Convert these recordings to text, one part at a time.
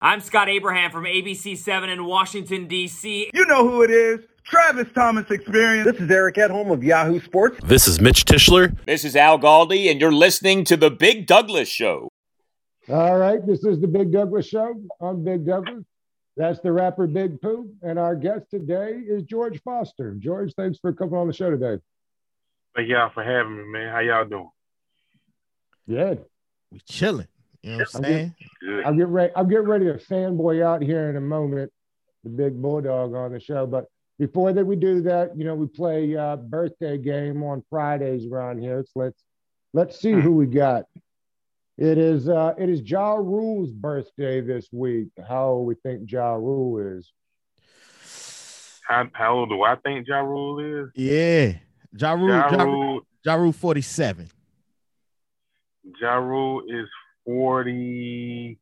I'm Scott Abraham from ABC7 in Washington, D.C. You know who it is. Travis Thomas Experience. This is Eric Edholm of Yahoo Sports. This is Mitch Tischler. This is Al Galdi, and you're listening to The Big Douglas Show. All right, this is The Big Douglas Show. I'm Big Douglas. That's the rapper Big Pooh. And our guest today is George Foster. George, thanks for coming on the show today. Thank y'all for having me, man. How y'all doing? Good. We chilling. You know what I'm saying? I'll get ready. I'll get ready to fanboy out here in a moment. The big bulldog on the show, but before that we do that, you know, we play uh, birthday game on Fridays around here. So let's let's see who we got. It is uh, it is Ja Rule's birthday this week. How old we think Ja Rule is? How, how old do I think Ja Rule is? Yeah. Ja Rule, Ja ja, Rule, ja Rule 47. ja Rule is 40.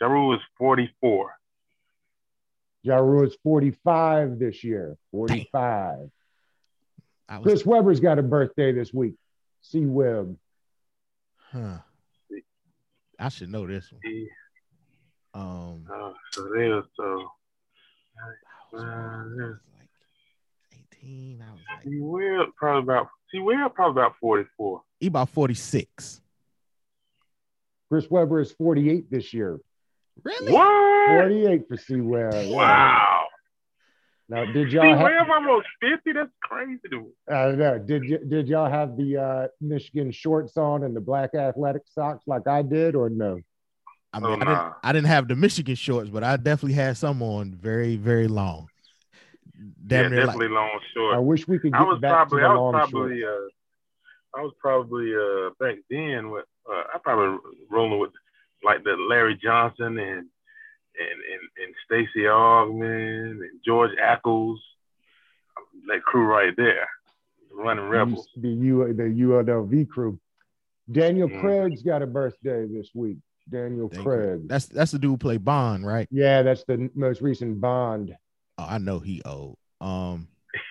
Ja Rule is 44. Ja Rule is 45 this year. 45. Was... Chris Webber's got a birthday this week. C Webb. Huh. I should know this one. Um. Uh, so so. Uh, 14. I was like, probably about he probably about 44. He about 46. Chris Webber is 48 this year. Really? What? 48 for C Webb. Wow. Now, did y'all have Webb almost 50? That's crazy dude. I don't know. Did y- did y'all have the uh, Michigan shorts on and the black athletic socks like I did, or no? I mean, oh, nah. I, didn't, I didn't have the Michigan shorts, but I definitely had some on very, very long. Damn yeah, near definitely like, long short. I wish we could I get was back probably to the I was long probably shorts. uh I was probably uh back then with uh I probably rolling with like the Larry Johnson and and and, and Stacey Augmon and George Ackles, that crew right there, running rebels. The U the UNLV crew. Daniel Mm. Craig's got a birthday this week. Daniel Thank you. Craig. that's that's the dude who played Bond, right? Yeah, that's the most recent Bond. Oh, I know he old. Um,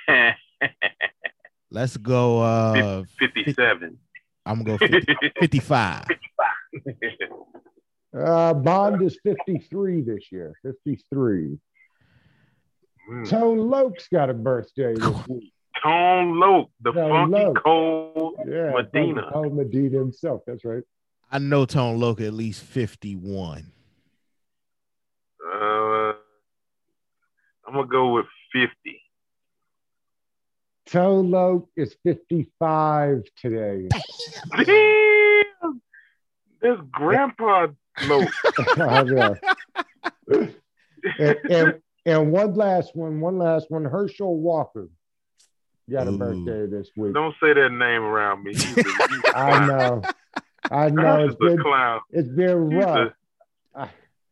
let's go. Uh, Fifty-seven. I'm gonna go 50, 55. Uh, Bond is 53 this year. 53. Mm. Tone Loc's got a birthday this week. Tone Loc, the Tone funky Loc. cold Yeah, Medina. Oh, Medina himself. That's right. I know Tone Loc at least 51. Uh, I'm gonna go with fifty. Tone Loc is 55 today. Damn, this Grandpa Loc. Oh, and, and, and one last one, one last one. Herschel Walker got a Ooh. birthday this week. Don't say that name around me. He's a, he's a I clown. know. I know. Herschel's It's a been, clown. it's been He's rough.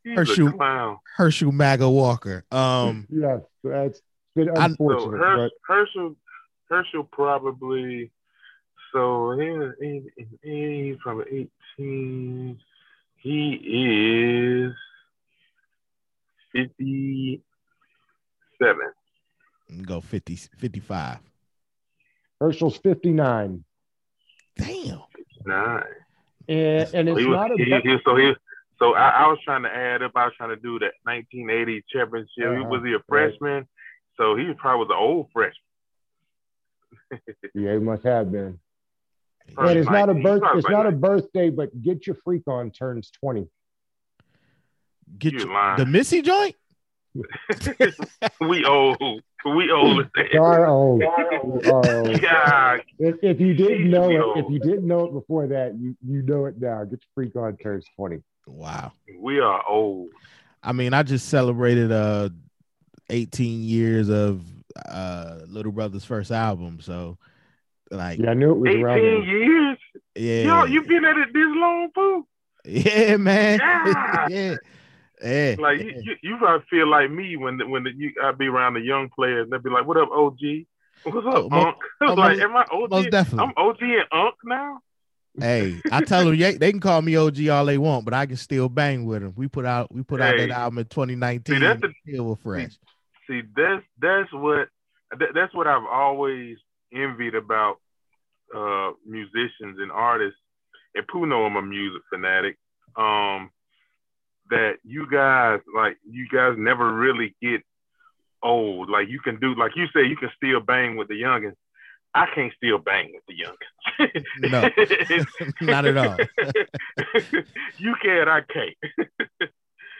A, he's Herschel- a. Herschel Maga Walker. Um, Yes, that's been I- So unfortunate. Her, Herschel, Herschel probably. So he, he, he's probably 18. He is 57. go 50, 55. Herschel's 59. Damn. Nine. And, and it's he was, not a he, he- so he so I, I was trying to add up. I was trying to do that 1980 championship. He Uh-huh, was he a right. freshman? So he probably was an old freshman. Yeah, he must have been. Probably And it's not a birth. Probably It's not a birthday, but get your freak on turns 20. Get You your, lying. the Missy joint? we old. We old. as We are old. We are old. God, If, if you didn't know it, if you didn't know it before that, you, you know it now. Get your freak on turns 20. Wow. we are old. I mean, I just celebrated uh 18 years of uh Little Brother's first album. So like Yeah, I knew it was around 18 there. years. yeah. Yo, you been at it this long, boo? yeah, man. God. yeah. Yeah. Like you, you, you probably feel like me when the, when the, you I be around the young players. and They be like, "What up, OG? What's up, Oh, Unc?" I was oh, like, most- "Am I OG? most definitely. I'm OG and Unc now." Hey, I tell them yeah, they can call me OG all they want, but I can still bang with them. We put out we put out that album in 2019. See, that's the- still were fresh. See, that's that's what that, that's what I've always envied about uh, musicians and artists and Pooh know I'm a music fanatic. Um, that you guys like you guys never really get old. Like you can do like you say you can still bang with the youngins. I can't still bang with the youngins. no, not at all. you can, I can't.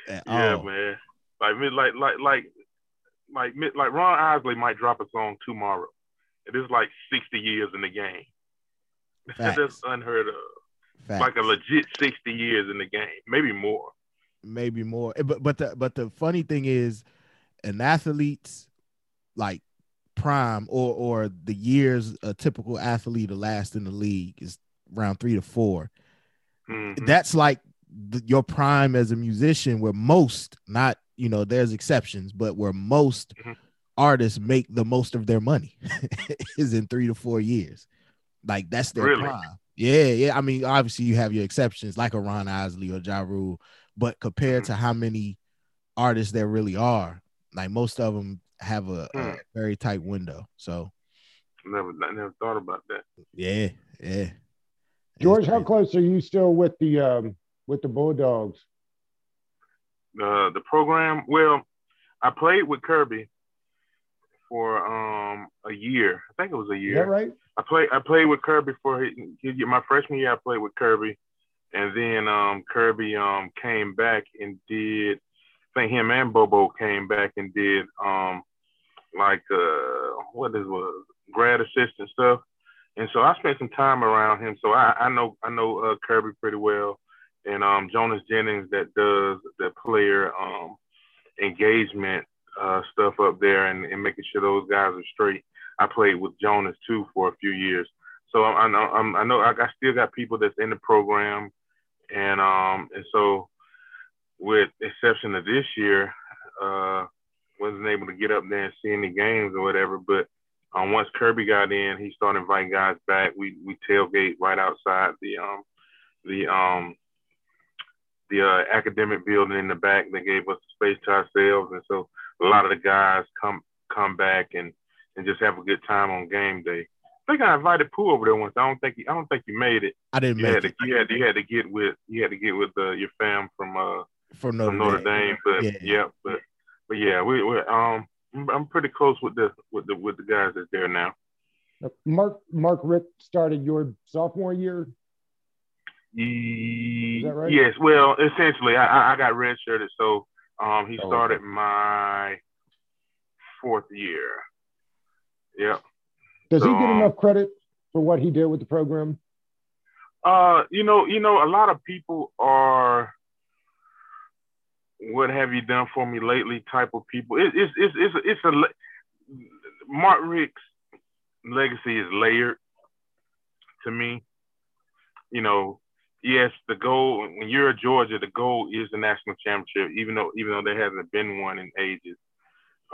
Yeah, all. man. Like like like like like like Ron Isley might drop a song tomorrow. It is like 60 years in the game. Facts. That's unheard of. Facts. Like a legit 60 years in the game, maybe more. maybe more. Eh, But but the but the funny thing is, an athlete's like prime or or the years a typical athlete to last in the league is around three to four. Mhm. That's like the, your prime as a musician, where most not you know there's exceptions, but where most Mhm. artists make the most of their money is in three to four years. Like that's their Really? prime. Yeah, yeah. I mean, obviously you have your exceptions like a Ron Isley or Ja Rule, but compared Mm-hmm. to how many artists there really are, like most of them have a, a Hmm. very tight window. So Never, I never thought about that. yeah, yeah. George, how close are you still with the um with the Bulldogs? Uh, the program, well, I played with Kirby for um a year. I think it was a Is year. that right? I played I played with Kirby for his, his, my freshman year. I played with Kirby, and then um, Kirby um, came back and did. Think him and Bobo came back and did um, like uh, what is was grad assistant stuff. And so I spent some time around him. So I, I know I know uh, Kirby pretty well, and um, Jonas Jennings that does the player um, engagement uh, stuff up there and, and making sure those guys are straight. I played with Jonas too for a few years. So I, I know I'm, I know I, I still got people that's in the program, and um and so with exception of this year, uh wasn't able to get up there and see any games or whatever. But um once Kirby got in, he started inviting guys back. We we tailgate right outside the um the um the uh, academic building in the back. They gave us space to ourselves, and so a lot of the guys come come back and and just have a good time on game day. I think I invited Pooh over there once. I don't think he, I don't think you made it. I didn't You make had it to you had to, you had to get with you had to get with uh, your fam from uh for Notre, from Notre Dame. Dame, but Yeah. yeah, but but yeah, we we um I'm- I'm pretty close with the with the with the guys that's there now. Mark Mark Richt started your sophomore year. Ye- that right? Yes, well, essentially, I I- I got redshirted, so um he Oh, started my fourth year. Yep. Does he get Um, enough credit for what he did with the program? Uh, you know, you know, a lot of people are what have you done for me lately type of people. It, it's it's it's it's a la- Mark Richt's legacy is layered to me. You know, yes, the goal when you're at Georgia, the goal is the national championship, even though even though there hasn't been one in ages.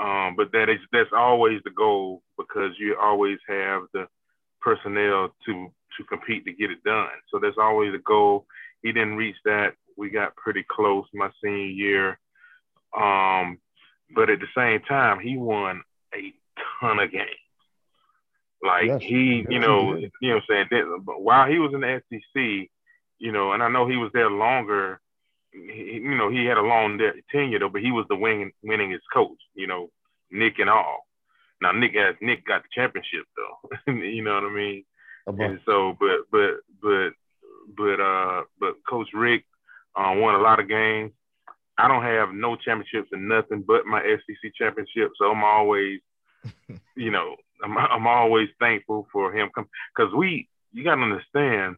Um, but that is that's always the goal because you always have the personnel to to compete to get it done. So that's always the goal. He didn't reach that. We got pretty close my senior year. Um, but at the same time, he won a ton of games. Like Yes, he, you know, he you know what I'm saying? That- But while he was in the SEC, you know, and I know he was there longer, he, you know, he had a long tenure though, but he was the wing, winningest coach, you know, Nick and all. Now Nick has Nick got the championship though. you know what I mean? And so, but but but but uh, but Coach Richt uh, won a lot of games. I don't have no championships and nothing but my SEC championship, so I'm always, you know, I'm I'm always thankful for him because we you got to understand,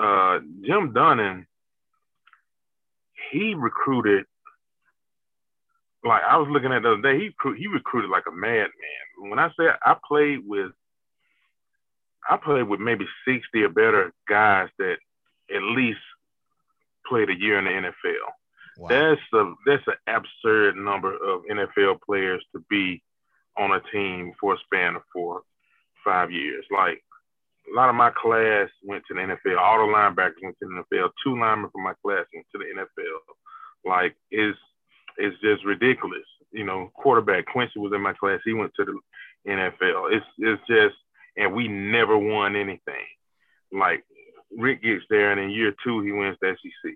uh, Jim Donnan, he recruited. Like I was looking at the other day, he he recruited like a madman. When I say I played with I played with maybe 60 or better guys that at least played a year in the NFL. Wow. That's a that's an absurd number of NFL players to be on a team for a span of four, five years. Like a lot of my class went to the NFL. All the linebackers went to the NFL. Two linemen from my class went to the NFL. Like it's it's just ridiculous. You know, quarterback Quincy was in my class. He went to the NFL. It's it's just and we never won anything. Like Richt gets there, and in year two he wins the SEC.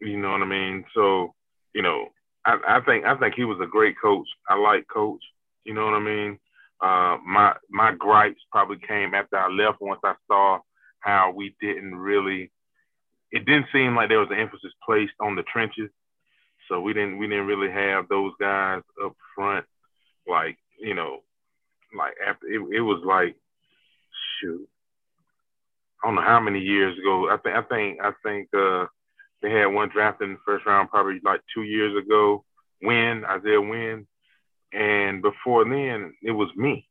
You know what I mean? So, you know, I, I think I think he was a great coach. I like coach. You know what I mean? Uh, my my gripes probably came after I left once I saw how we didn't really. It didn't seem like there was an emphasis placed on the trenches, so we didn't we didn't really have those guys up front, like you know, like after it, it was like, shoot, I don't know how many years ago. I think I think I think uh, they had one drafted in the first round probably like two years ago. Wynn Isaiah Wynn, and before then it was me.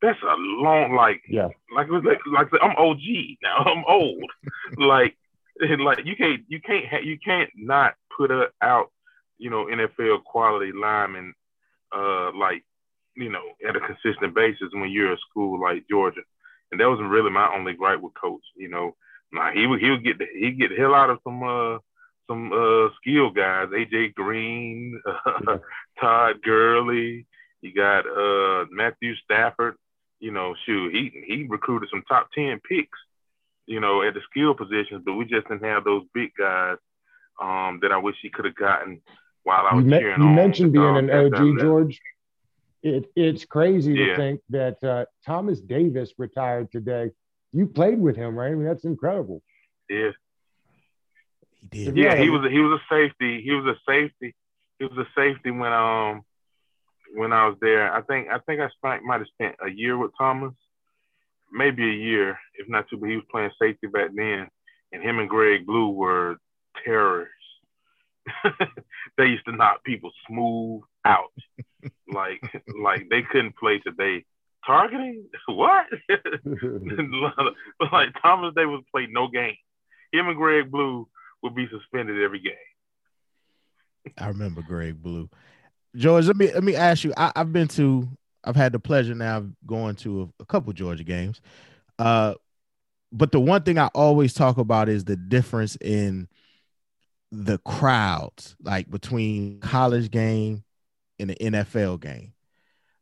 That's a long like Yeah. like like, like I'm OG now. I'm old. like like you can't you can't ha- you can't not put a, out you know NFL quality linemen uh like you know at a consistent basis when you're a school like Georgia. And that was really my only gripe with coach. You know, nah, he would he would get the, he get the hell out of some uh some uh skill guys, AJ Green, uh, Todd Gurley. You got uh Matthew Stafford. You know, shoot, he he recruited some top ten picks. You know, at the skill positions, but we just didn't have those big guys um that I wish he could have gotten while I You, was me- cheering you on. mentioned being an OG. George. It, it's crazy Yeah. to think that uh, Thomas Davis retired today. You played with him, right? I mean, that's incredible. Yeah. He did. Yeah, Yeah. he was a, he was a safety. He was a safety. He was a safety when um when I was there. I think I think I spent, might have spent a year with Thomas, maybe a year, if not two. But he was playing safety back then, and him and Greg Blue were terrors. they used to knock people smooth out, like like they couldn't play today. Targeting what? like Thomas Davis played no game. Him and Greg Blue would be suspended every game. I remember Greg Blue. George, let me let me ask you. I, I've been to, I've had the pleasure now of going to a, a couple Georgia games. Uh, but the one thing I always talk about is the difference in the crowds, like between college game and the NFL game.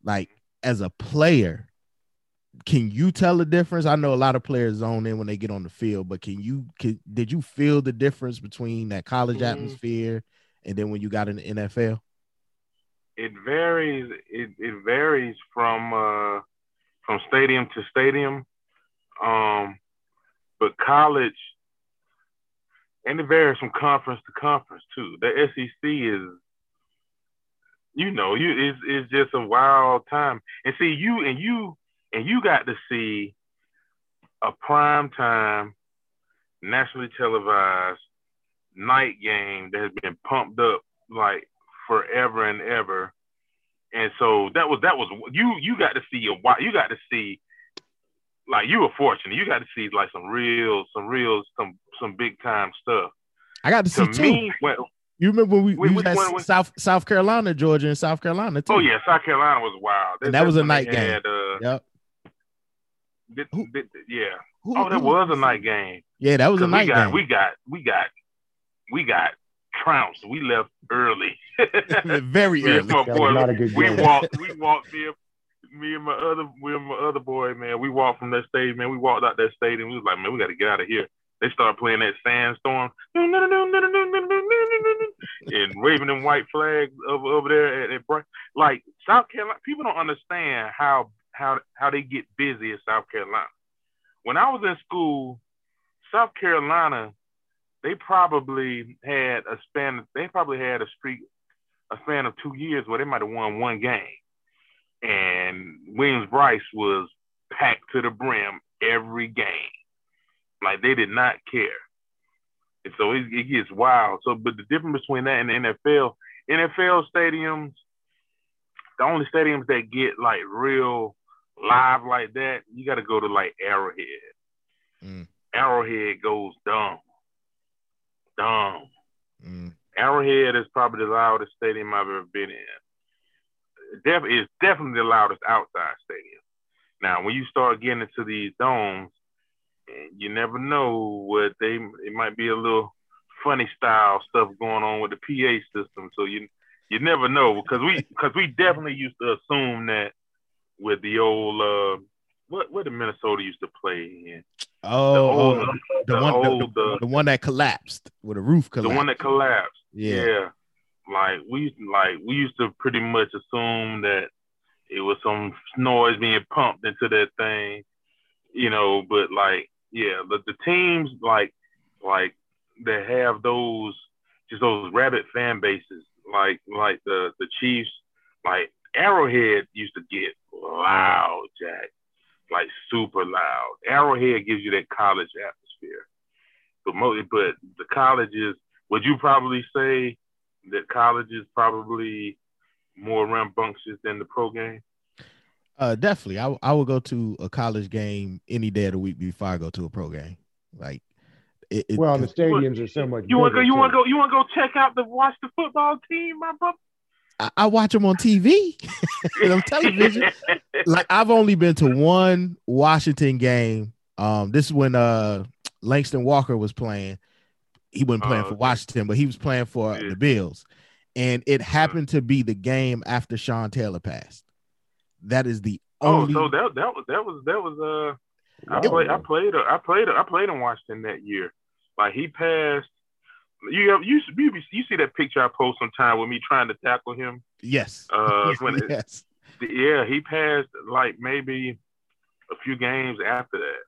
Like as a player, can you tell the difference? I know a lot of players zone in when they get on the field, but can you can, did you feel the difference between that college Mhm. atmosphere and then when you got in the NFL? It varies. It, it varies from uh, from stadium to stadium. Um, but college, and it varies from conference to conference too. The SEC is, you know, you is is just a wild time. And see you and you and you got to see a prime time, nationally televised night game that has been pumped up like forever and ever. And so that was that was you you got to see a you got to see like you were fortunate. You got to see like some real some real some some big time stuff. I got to see To two. me, well, you remember when we, Wait, we which was at one was- South South Carolina, Georgia, and South Carolina too. oh yeah, South Carolina was wild. And that was a night game. had, uh, Yep. did- Who- did- yeah. Who- Oh, that who was a night game. Yeah, that was a night we got game. we got we got we got trounced. We left early. Very Me and early. my That was not a good we game. walked. We walked me, and- me and my other, me and my other boy, man. We walked from that stadium, man. We walked out that stadium. We was like, man, we got to get out of here. They started playing that sandstorm and waving them white flags over over there at, at. Like South Carolina, people don't understand how how how they get busy in South Carolina. When I was in school, South Carolina, they probably had a span. They probably had a streak, a span of two years where they might have won one game, and Williams Brice was packed to the brim every game. Like they did not care. And so it, it gets wild. So, but the difference between that and the NFL, NFL stadiums, the only stadiums that get like real live like that, you got to go to like Arrowhead. Mm. Arrowhead goes dumb, dumb. Mm. Arrowhead is probably the loudest stadium I've ever been in. Def- it's definitely the loudest outside stadium. Now, when you start getting into these domes, you never know what they. It might be a little funny style stuff going on with the PA system. So you you never know because we because we definitely used to assume that with the old uh, what what did Minnesota used to play in? Oh, the oh, old, the, the one, old, the, uh, the one that collapsed with a roof collapsed. the one that collapsed. yeah. Yeah. Like we like we used to pretty much assume that it was some noise being pumped into that thing, you know, but like yeah, but the teams like like that have those just those rabid fan bases, like like the the Chiefs, like Arrowhead used to get loud, Jack. Like super loud. Arrowhead gives you that college atmosphere. But mo- but the colleges would you probably say that college is probably more rambunctious than the pro game? Uh, definitely. I I would go to a college game any day of the week before I go to a pro game. Like, it, it- Well, the stadiums are so much. You want to go? You want to go? You want to go check out the watch the football team, my brother? I, I watch them on TV and on television. like I've only been to one Washington game. Um, this is when uh Langston Walker was playing. He wasn't playing Oh, for. Washington, but he was playing for Yeah. the Bills. And it happened to be the game after Sean Taylor passed. That is the only. Oh, so that that was that was that was uh I played I played I played I played in Washington that year. Like he passed. You have you you, you see that picture I post sometime with me trying to tackle him. yes. Uh, when it- yes. yeah, he passed like maybe a few games after that.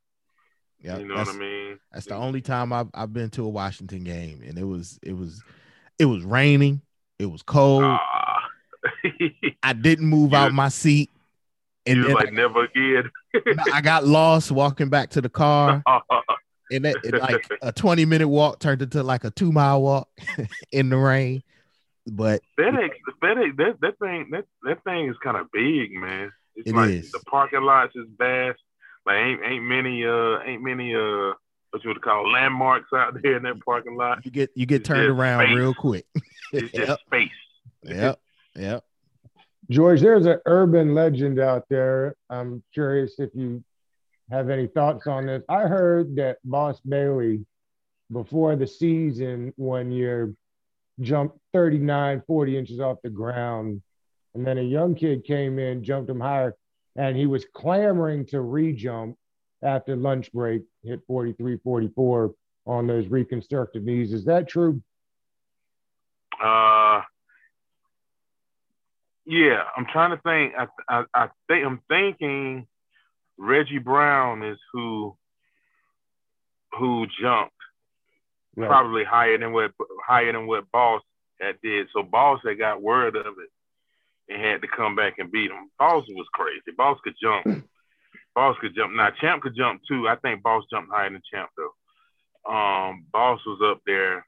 Yeah, you know what I mean? that's the only time I've I've been to a Washington game, and it was it was it was raining, it was cold. Ah. I didn't move out my seat, and then like never again. I got lost walking back to the car, and that it, like a twenty minute walk turned into like a two mile walk in the rain. But FedEx, FedEx, that that thing, that that thing is kind of big, man. It's It like is. the parking lots is vast. Like ain't ain't many uh ain't many uh what you would call landmarks out there in that parking lot. you get you get It's turned around space. real quick. It's just yep, space. yep, yep. George, there's an urban legend out there. I'm curious if you have any thoughts on this. I heard that Boss Bailey, before the season, one year jumped 39, 40 inches off the ground. And then a young kid came in, jumped him higher, and he was clamoring to re-jump after lunch break, hit 43, 44 on those reconstructed knees. Is that true? Uh, yeah, I'm trying to think. I I, I think I'm thinking Reggie Brown is who who jumped Right. probably higher than what higher than what Boss had did. So Boss had got word of it and had to come back and beat him. Boss was crazy. Boss could jump. Boss could jump. Now Champ could jump too. I think Boss jumped higher than Champ though. Um, Boss was up there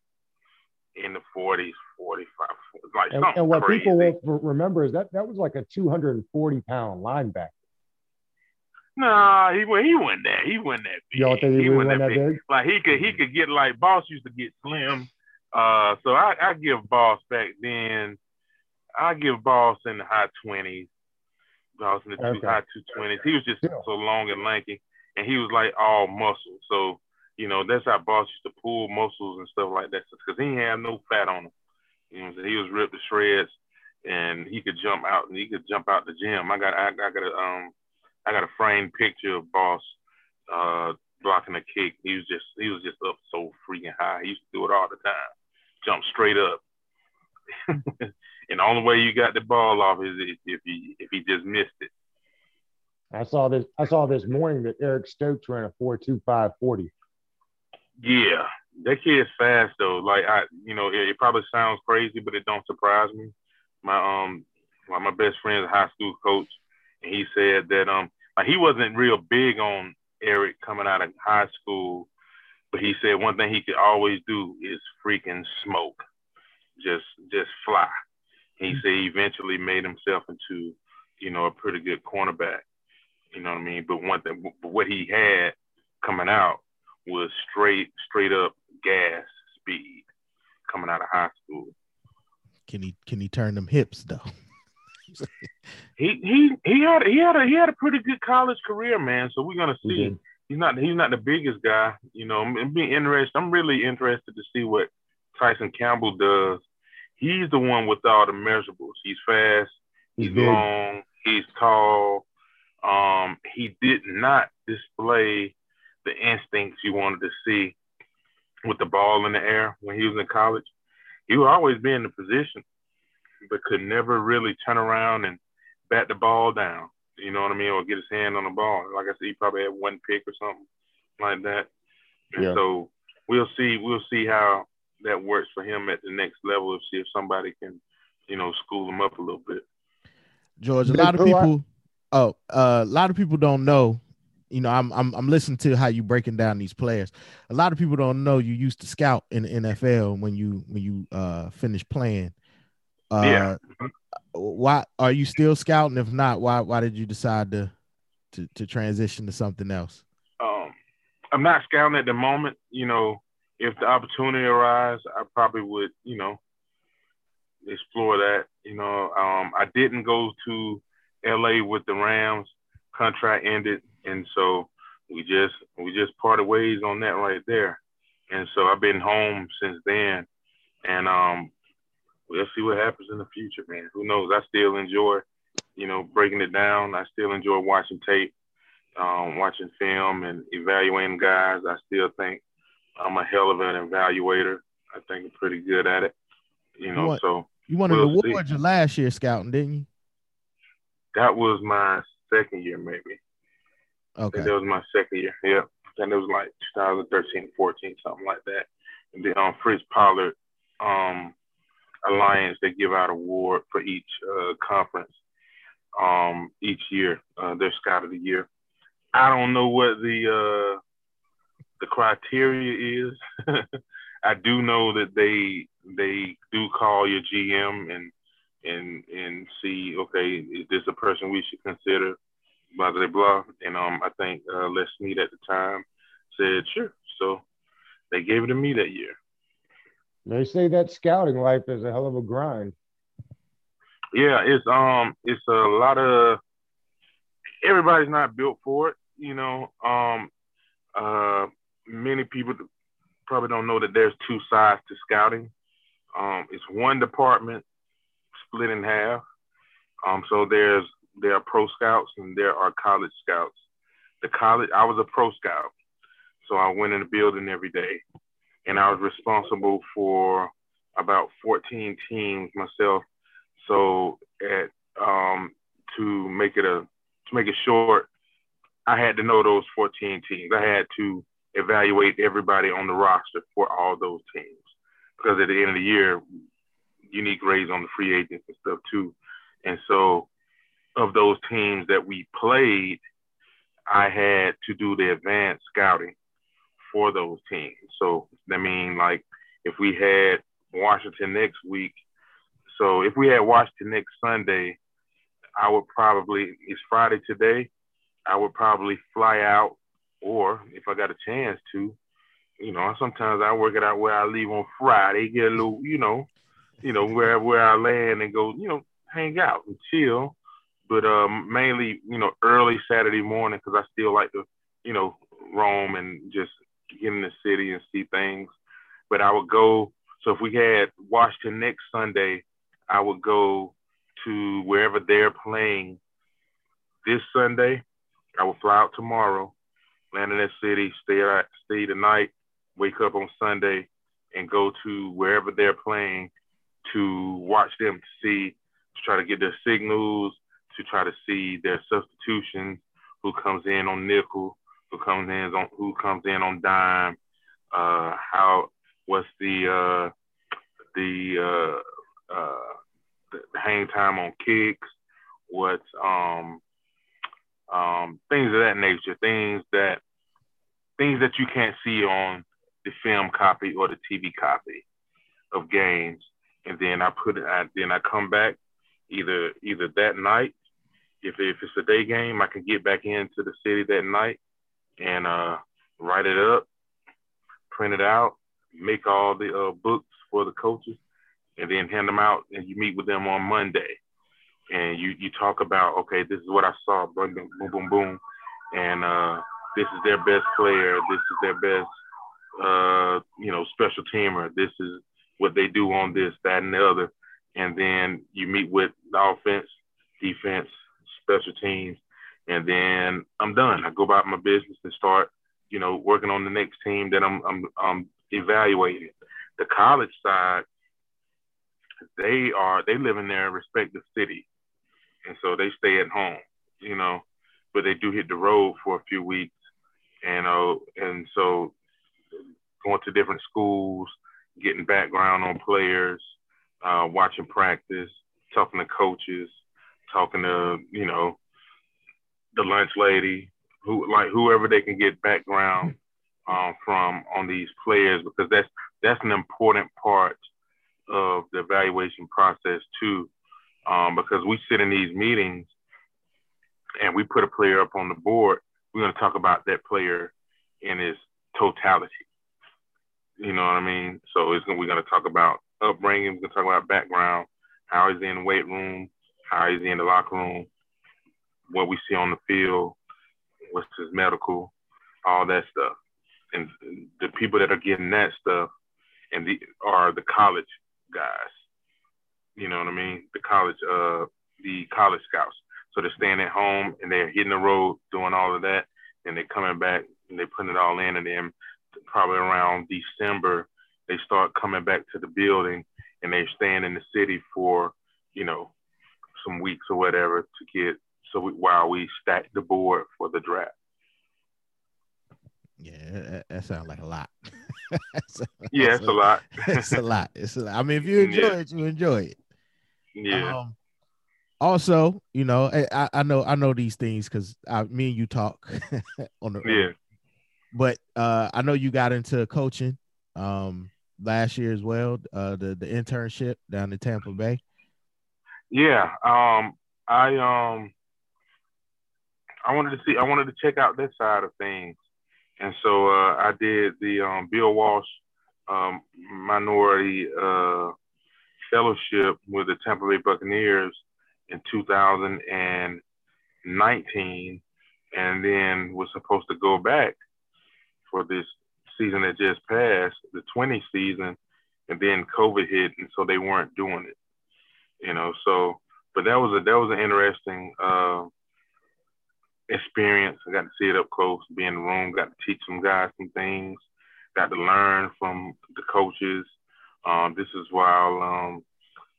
in the 40s, 45, like And, and what crazy. people will remember is that that was like a 240 pound linebacker. Nah, he went. He wasn't that. He wasn't that big. Don't think he, really wasn't went that big? Like he could. He could get like Boss used to get slim. Uh, so I, I give Boss back then. I give Boss in the high twenties. Boss in the two, high two twenties. He was just Still. so long and lanky, and he was like all muscle. So you know that's how Boss used to pull muscles and stuff like that. Because he had no fat on him. You know, he was ripped to shreds, and he could jump out. and He could jump out the gym. I got. I, I got a um. I got a framed picture of Boss uh, blocking a kick. He was just he was just up so freaking high. He used to do it all the time, jump straight up. and the only way you got the ball off is if, if he if he just missed it. I saw this. I saw this morning that Eric Stokes ran a four two five forty. Yeah, that kid's fast though. Like I, you know, it, it probably sounds crazy, but it don't surprise me. My um, like my best friend's high school coach, and he said that um, like he wasn't real big on Eric coming out of high school, but he said one thing he could always do is freaking smoke, just just fly. He said he eventually made himself into, you know, a pretty good cornerback. You know what I mean? But one thing, but what he had coming out was straight straight up gas speed coming out of high school. Can he can he turn them hips though? He he he had he had a he had a pretty good college career, man. So we're gonna He see. did. He's not he's not the biggest guy, you know. I'm, I'm being interested. I'm really interested to see what Tyson Campbell does. He's the one with all the measurables. He's fast. He's He's big. long. He's tall. Um, he did not display the instincts you wanted to see with the ball in the air when he was in college. He would always be in the position, but could never really turn around and bat the ball down. You know what I mean, or get his hand on the ball. Like I said, he probably had one pick or something like that. And Yeah. so we'll see. We'll see how that works for him at the next level. and see if somebody can, you know, school him up a little bit. George, a lot of people. Oh, uh, a lot of people don't know. You know, I'm I'm I'm listening to how you breaking down these players. A lot of people don't know you used to scout in the NFL when you when you uh finished playing. Uh, Yeah. Why are you still scouting? If not, why why did you decide to to to transition to something else? um, I'm not scouting at the moment. You know, if the opportunity arises, I probably would, you know, explore that. You know, um, I didn't go to LA with the Rams. Contract ended, and so we just we just parted ways on that right there. And so I've been home since then, and um, we'll see what happens in the future, man. Who knows? I still enjoy, you know, breaking it down. I still enjoy watching tape um, watching film and evaluating guys. I still think I'm a hell of an evaluator. I think I'm pretty good at it. You know, What? so You won an We'll award your last year scouting, didn't you? that was my second year, maybe. Okay. that was my second year. Yeah. And it was like 2013, 14, something like that. And then um, Fritz Pollard um, Alliance, they give out award for each uh, conference um, each year, uh, their Scout of the Year. I don't know what the uh, the criteria is. I do know that they they do call your GM and and and see, okay, is this a person we should consider? Blah blah blah. And um, I think uh, Les Snead at the time said sure. So they gave it to me that year. They say that scouting life is a hell of a grind. Yeah, it's um, it's a lot of everybody's not built for it. You know, um, uh, many people probably don't know that there's two sides to scouting. Um, it's one department split in half. Um, so there's there are pro scouts and there are college scouts. The college, I was a pro scout, so I went in the building every day, and I was responsible for about 14 teams myself. So at um, to make it a to make it short, I had to know those 14 teams. I had to evaluate everybody on the roster for all those teams because at the end of the year, you need grades on the free agents and stuff too. And so, of those teams that we played, I had to do the advanced scouting for those teams. So I mean, like if we had Washington next week, so if we had Washington next Sunday, I would probably it's Friday today. I would probably fly out, or if I got a chance to, you know, sometimes I work it out where I leave on Friday, get a little, you know, you know where where I land and go, you know, hang out and chill. But um, mainly, you know, early Saturday morning because I still like to, you know, roam and just get in the city and see things. But I would go. So if we had Washington next Sunday, I would go to wherever they're playing this Sunday. I would fly out tomorrow, land in that city, stay at, stay the night, wake up on Sunday, and go to wherever they're playing to watch them to see, to try to get their signals, to try to see their substitutions, who comes in on nickel, who comes in on who comes in on dime, uh, how what's the uh, the uh, uh, the hang time on kicks, what's um um things of that nature, things that things that you can't see on the film copy or the TV copy of games, and then I put it. I, then I come back either either that night. If if it's a day game, I can get back into the city that night and uh, write it up, print it out, make all the uh, books for the coaches, and then hand them out. And you meet with them on Monday, and you you talk about okay, this is what I saw, boom boom boom boom, and uh, this is their best player, this is their best uh, you know special teamer, this is what they do on this, that, and the other, and then you meet with the offense, defense, special teams, and then I'm done. I go about my business and start, you know, working on the next team that I'm I'm, I'm evaluating. The college side, they are they live in their respective city, and so they stay at home, you know, but they do hit the road for a few weeks, and uh, and so going to different schools, getting background on players, uh, watching practice, talking to coaches, talking to you know the lunch lady, who like whoever they can get background um, from on these players because that's that's an important part of the evaluation process too. Um, because we sit in these meetings and we put a player up on the board, we're going to talk about that player in his totality. You know what I mean? So it's we're going to talk about upbringing, we're going to talk about background, how he's in the weight room, how he's in the locker room, what we see on the field, what's his medical, all that stuff. And the people that are getting that stuff and the are the college guys. You know what I mean? The college, uh, the college scouts. So they're staying at home and they're hitting the road, doing all of that, and they're coming back and they're putting it all in. And then probably around December, they start coming back to the building and they're staying in the city for, you know, some weeks or whatever to get so we, while we stack the board for the draft. Yeah, that, that sounds like a lot. yeah, it's a, a, lot. it's a lot. It's a lot. I mean, if you enjoy yeah. it, you enjoy it. Yeah. Um, also, you know, I, I know I know these things because me and you talk on the yeah. But uh, I know you got into coaching um, last year as well. Uh, the the internship down in Tampa Bay. Yeah. Um. I um. I wanted to see. I wanted to check out that side of things. And so uh, I did the um, Bill Walsh um, Minority uh, Fellowship with the Tampa Bay Buccaneers in 2019, and then was supposed to go back for this season that just passed, the 20 season, and then COVID hit, and so they weren't doing it. You know, so but that was a that was an interesting uh, experience. I got to see it up close, be in the room, got to teach some guys some things, got to learn from the coaches. Um, this is while um,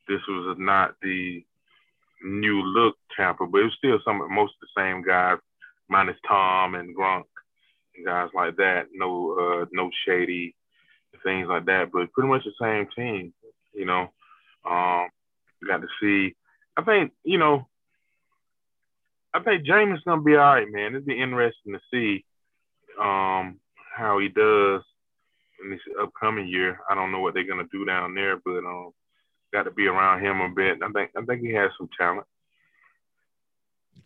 this was not the new look Tampa, but it was still some most of the same guys, minus Tom and Gronk and guys like that. No, uh, no shady things like that, but pretty much the same team. You know, um, got to see. I think you know I think Jameis gonna be all right, man. It'd be interesting to see um, how he does in this upcoming year. I don't know what they're gonna do down there, but um, got to be around him a bit. I think I think he has some talent.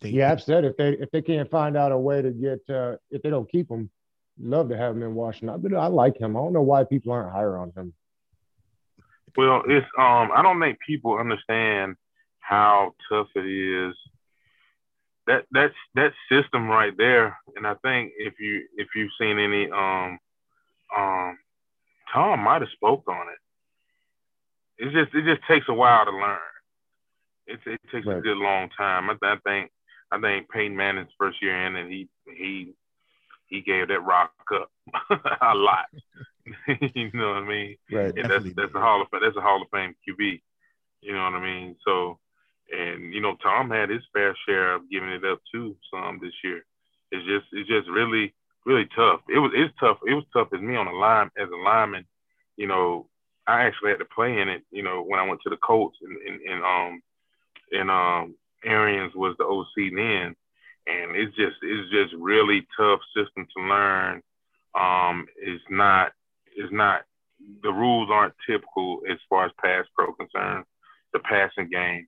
Yeah, I've said if they if they can't find out a way to get uh, if they don't keep him, love to have him in Washington. But I like him. I don't know why people aren't higher on him. Well, it's um I don't think people understand how tough it is that that's that system right there. And I think if you if you've seen any um um Tom might have spoke on it. It just it just takes a while to learn. It, it takes right. a good long time. I, I think I think Peyton Manning's first year in, and he he he gave that rock up a lot. you know what I mean? Right. And that's that's a hall of that's a Hall of Fame QB. You know what I mean? So and you know, Tom had his fair share of giving it up too some this year. It's just it's just really really tough. It was it's tough. It was tough as me on a line as a lineman. You know, I actually had to play in it. You know, when I went to the Colts and and, and um and um Arians was the OC then, and it's just it's just really tough system to learn. Um, it's not it's not the rules aren't typical as far as pass pro concerns. The passing game,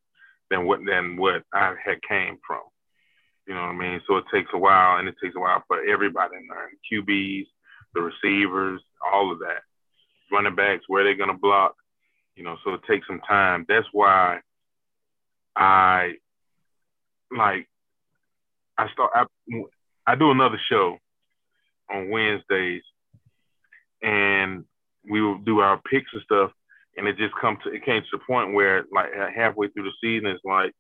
than what than what I had came from. You know what I mean? So it takes a while, and it takes a while for everybody to learn. QBs, the receivers, all of that, running backs, where they're gonna block. You know, so it takes some time. That's why I like I start. I, I do another show on Wednesdays, and we will do our picks and stuff and it just come to it came to the point where like halfway through the season it's like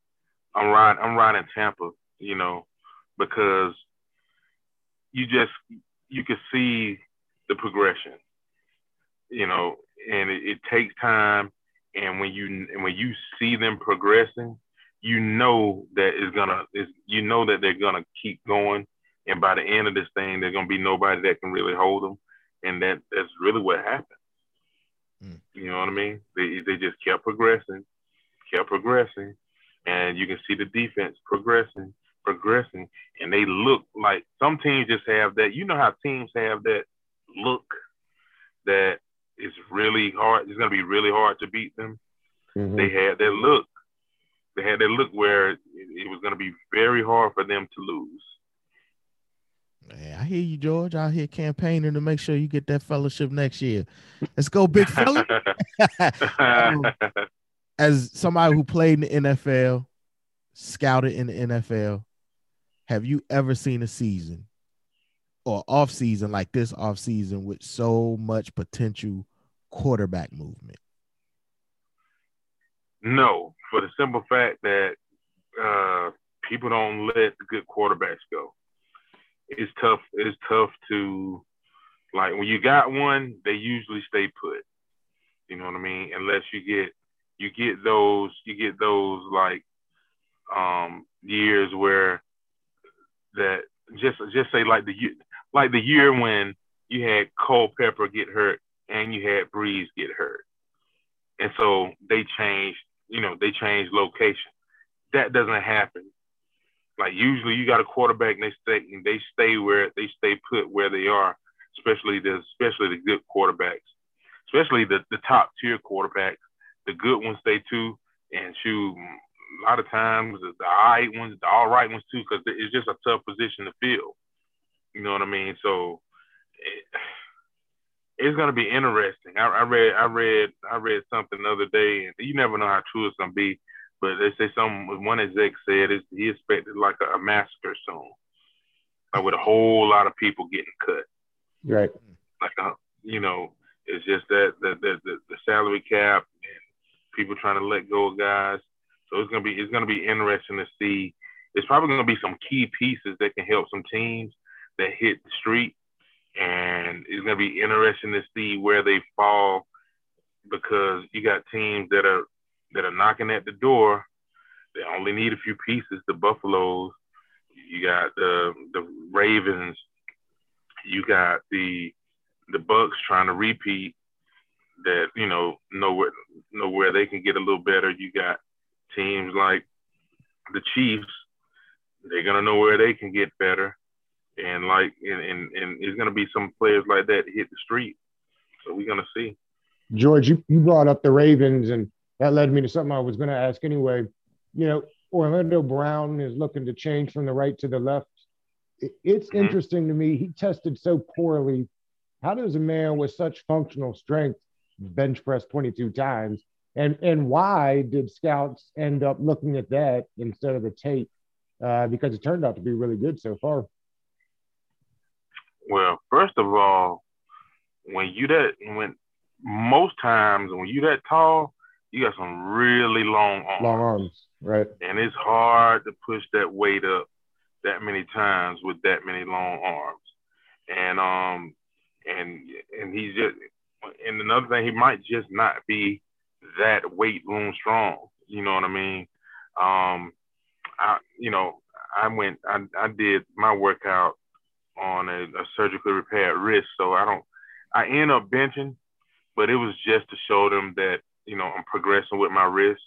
I'm riding I'm riding Tampa, you know, because you just you can see the progression, you know, and it, it takes time. And when you and when you see them progressing, you know that it's gonna you know that they're gonna keep going. And by the end of this thing, there's gonna be nobody that can really hold them. And that that's really what happened. Mm. You know what I mean? They they just kept progressing, kept progressing, and you can see the defense progressing, progressing, and they look like some teams just have that. You know how teams have that look that is really hard. It's gonna be really hard to beat them. Mhm. They had that look. They had that look where it, it was gonna be very hard for them to lose. Man, I hear you, George. Out here campaigning to make sure you get that fellowship next year. Let's go, big fella. Um, As somebody who played in the NFL, scouted in the NFL, have you ever seen a season or off season like this off season with so much potential quarterback movement? No, for the simple fact that uh, people don't let good quarterbacks go. It's tough. It's tough to like when you got one, they usually stay put. You know what I mean? Unless you get you get those you get those like um years where that just just say like the year like the year when you had Culpepper get hurt and you had Brees get hurt. And so they changed, you know, they changed location. That doesn't happen. Like usually you got a quarterback and they stay and they stay where they stay put where they are, especially the especially the good quarterbacks. Especially the, the top tier quarterbacks. The good ones stay too. And shoot, a lot of times the, the all right ones, the all right ones too, because it's just a tough position to fill. You know what I mean? So it, it's gonna be interesting. I, I read, I read, I read something the other day, and you never know how true it's gonna be. But they say some one exec said is he expected like a, a massacre soon, like with a whole lot of people getting cut. Right. Like uh, you know, it's just that the the, the the salary cap and people trying to let go of guys. So it's gonna be it's gonna be interesting to see. It's probably gonna be some key pieces that can help some teams that hit the street, and it's gonna be interesting to see where they fall because you got teams that are that are knocking at the door. They only need a few pieces. The Buffaloes, you got the the Ravens, you got the the Bucs trying to repeat. That you know know where know where they can get a little better. You got teams like the Chiefs. They're gonna know where they can get better, and like and and, and there's gonna be some players like that hit the street. So we're gonna see. George, you, you brought up the Ravens, and that led me to something I was going to ask anyway. You know, Orlando Brown is looking to change from the right to the left. It- It's Mhm. interesting to me. He tested so poorly. How does a man with such functional strength bench press 22 times? And and why did scouts end up looking at that instead of the tape? Uh, because it turned out to be really good so far. Well, first of all, when you that when most times when you that tall, you got some really long arms. Long arms, right? and it's hard to push that weight up that many times with that many long arms. And um and and he's just and another thing, he might just not be that weight room strong. You know what I mean? Um I you know, I went I, I did my workout on a, a surgically repaired wrist, so I don't I end up benching, but it was just to show them that, you know, I'm progressing with my wrist.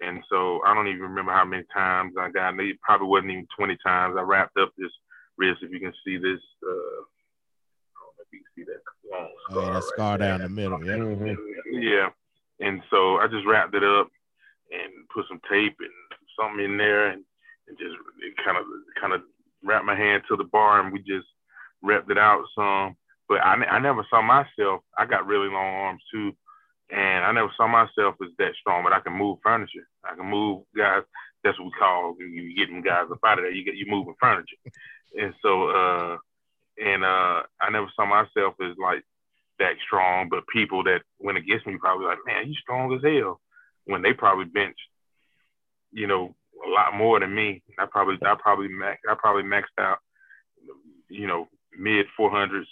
And so I don't even remember how many times I got. It probably wasn't even 20 times. I wrapped up this wrist. If you can see this, uh, I don't know if you can see that long Oh, yeah, that right scar there. down the middle. Yeah. Mhm. Yeah. And so I just wrapped it up and put some tape and something in there and, and just kind of kind of wrapped my hand to the bar and we just repped it out some. But I, I never saw myself. I got really long arms too, and I never saw myself as that strong. But I can move furniture. I can move guys. That's what we call you get them guys up out of there. You get you moving furniture. And so, uh, and uh, I never saw myself as like that strong. But people that went against me probably like, man, you strong as hell. When they probably benched, you know, a lot more than me. I probably I probably max I probably maxed out, you know, mid four hundreds.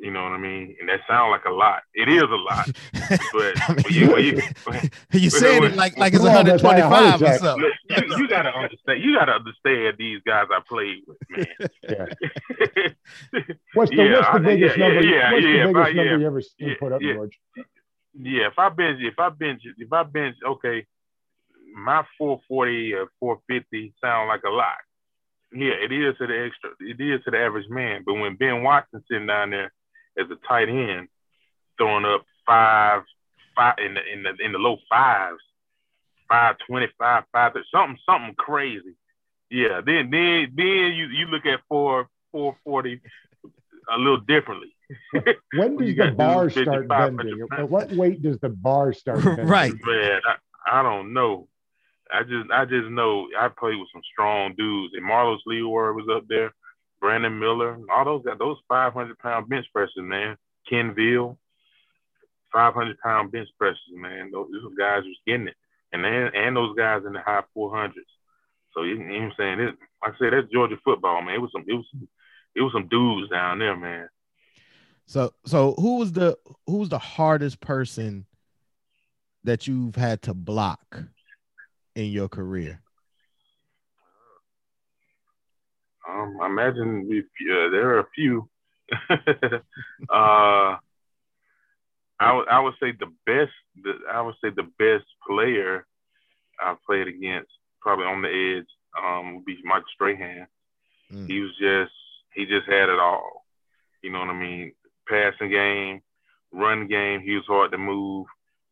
You know what I mean? And that sounds like a lot. It is a lot. But I mean, when you, when you, you when- said it like like it's Come on, that's like a 125 or something. You, you gotta understand. You gotta understand these guys I played with, man. Yeah. What's the Yeah, what's the I- biggest yeah, number? yeah, what's yeah, the biggest I- number you ever seen yeah, put up, yeah. George? yeah, if I bench, if I bench, if I bench, okay, my 440 or 450 sound like a lot. Yeah, it is to the extra, it is to the average man. But when Ben Watson sitting down there as a tight end, throwing up five, five in the in the in the low fives, five twenty five, five thirty, something something crazy. Yeah, then then then you you look at four four forty a little differently. When Well, does you the bar start bending? At what weight does the bar start bending? Right. Man, I, I don't know. I just I just know I played with some strong dudes. And Marlos Leroy was up there, Brandon Miller, all those those 500 pound bench pressers, man. Ken Veal, 500 pound bench pressers, man. Those, those guys was getting it, and then and those guys in the high 400s. So you, you know what I'm saying? It, like I said, that's Georgia football, man. It was some it was some, it was some dudes down there, man. So so who was the who was the hardest person that you've had to block in your career? Um, I imagine we, uh, there are a few. uh, I would I would say the best. The, I would say the best player I played against, probably on the edge, um, would be Mike Strahan. Mm. He was just he just had it all. You know what I mean? Passing game, run game. He was hard to move.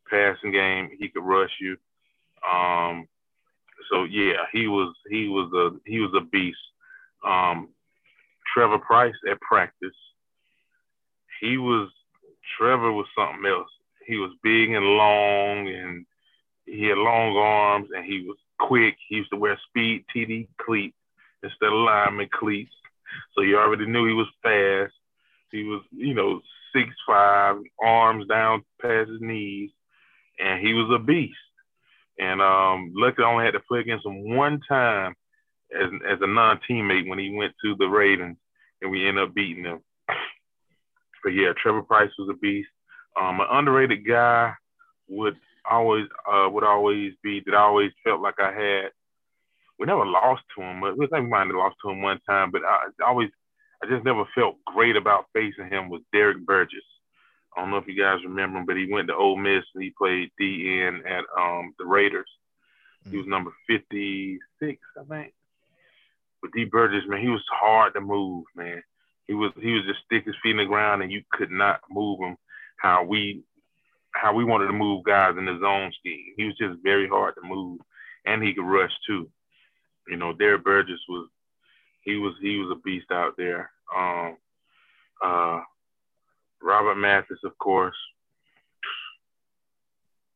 Passing game, he could rush you. Um, so yeah, he was he was a he was a beast. Um, Trevor Pryce at practice, he was Trevor was something else. He was big and long, and he had long arms, and he was quick. He used to wear speed TD cleats instead of lineman cleats, so you already knew he was fast. He was, you know, six five, arms down past his knees, and he was a beast. And um, luckily, I only had to play against him one time as as a non teammate when he went to the Ravens, and we ended up beating them. But yeah, Trevor Pryce was a beast. Um, an underrated guy would always uh, would always be that I always felt like I had. We never lost to him, but we might have lost to him one time. But I always, I just never felt great about facing him. Was Derrick Burgess? I don't know if you guys remember him, but he went to Ole Miss and he played DN at um, the Raiders. He was number 56, I think. But D Burgess, man, he was hard to move, man. He was he was just stick his feet in the ground and you could not move him how we how we wanted to move guys in the zone scheme. He was just very hard to move. And he could rush too. You know, Derrick Burgess was he was he was a beast out there. Um uh Robert Mathis, of course.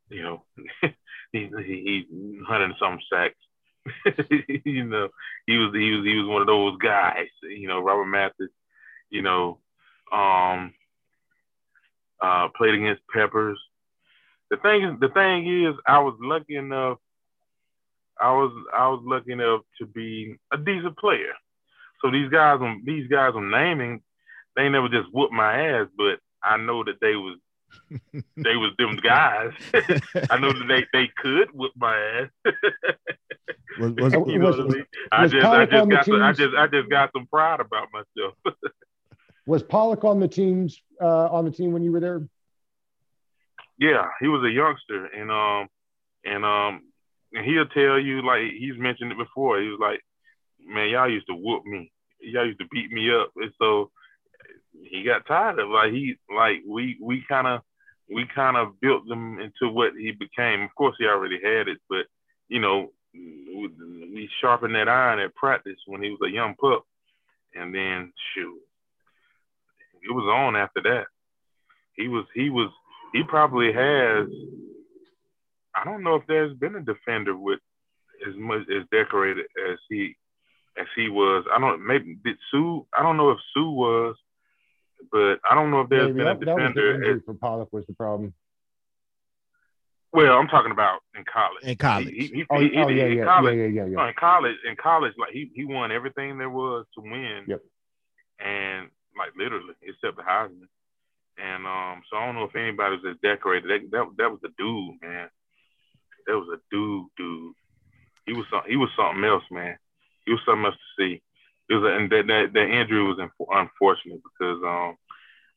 You know, he he, he hundred some sacks. you know, he was he was he was one of those guys. You know, Robert Mathis. You know, um, uh, played against Peppers. The thing is, the thing is, I was lucky enough. I was I was lucky enough to be a decent player. So these guys, I'm, these guys I'm naming, they never just whooped my ass, but I know that they was they was them guys. I know that they, they could whip my ass. Was, was, you know was- what I mean? I just I just got some, I just I just got some pride about myself. Was Pollack on the teams uh, on the team when you were there? yeah, he was a youngster and um and um and he'll tell you like he's mentioned it before. He was like, Man, y'all used to whoop me. Y'all used to beat me up. And so he got tired of like he like we we kinda we kind of built them into what he became. Of course, he already had it, but you know, we we sharpened that iron at practice when he was a young pup, and then shoot, it was on after that. He was he was he probably has. I don't know if there's been a defender with as much as decorated as he as he was. I don't maybe did Sue. I don't know if Sue was, but I don't know if there's Maybe been a that, that was the defender injury for Pollack was the problem. Well, I'm talking about in college. In college. He, he, he, Oh, oh yeah, yeah, college, yeah, yeah, yeah, no, in college, in college, like he, he won everything there was to win. Yep. And like literally, except the Heisman. And um, so I don't know if anybody was as decorated. That, that that was a dude, man. That was a dude, dude. He was some, he was something else, man. He was something else to see. It was, and that, that that injury was inf- unfortunate because um,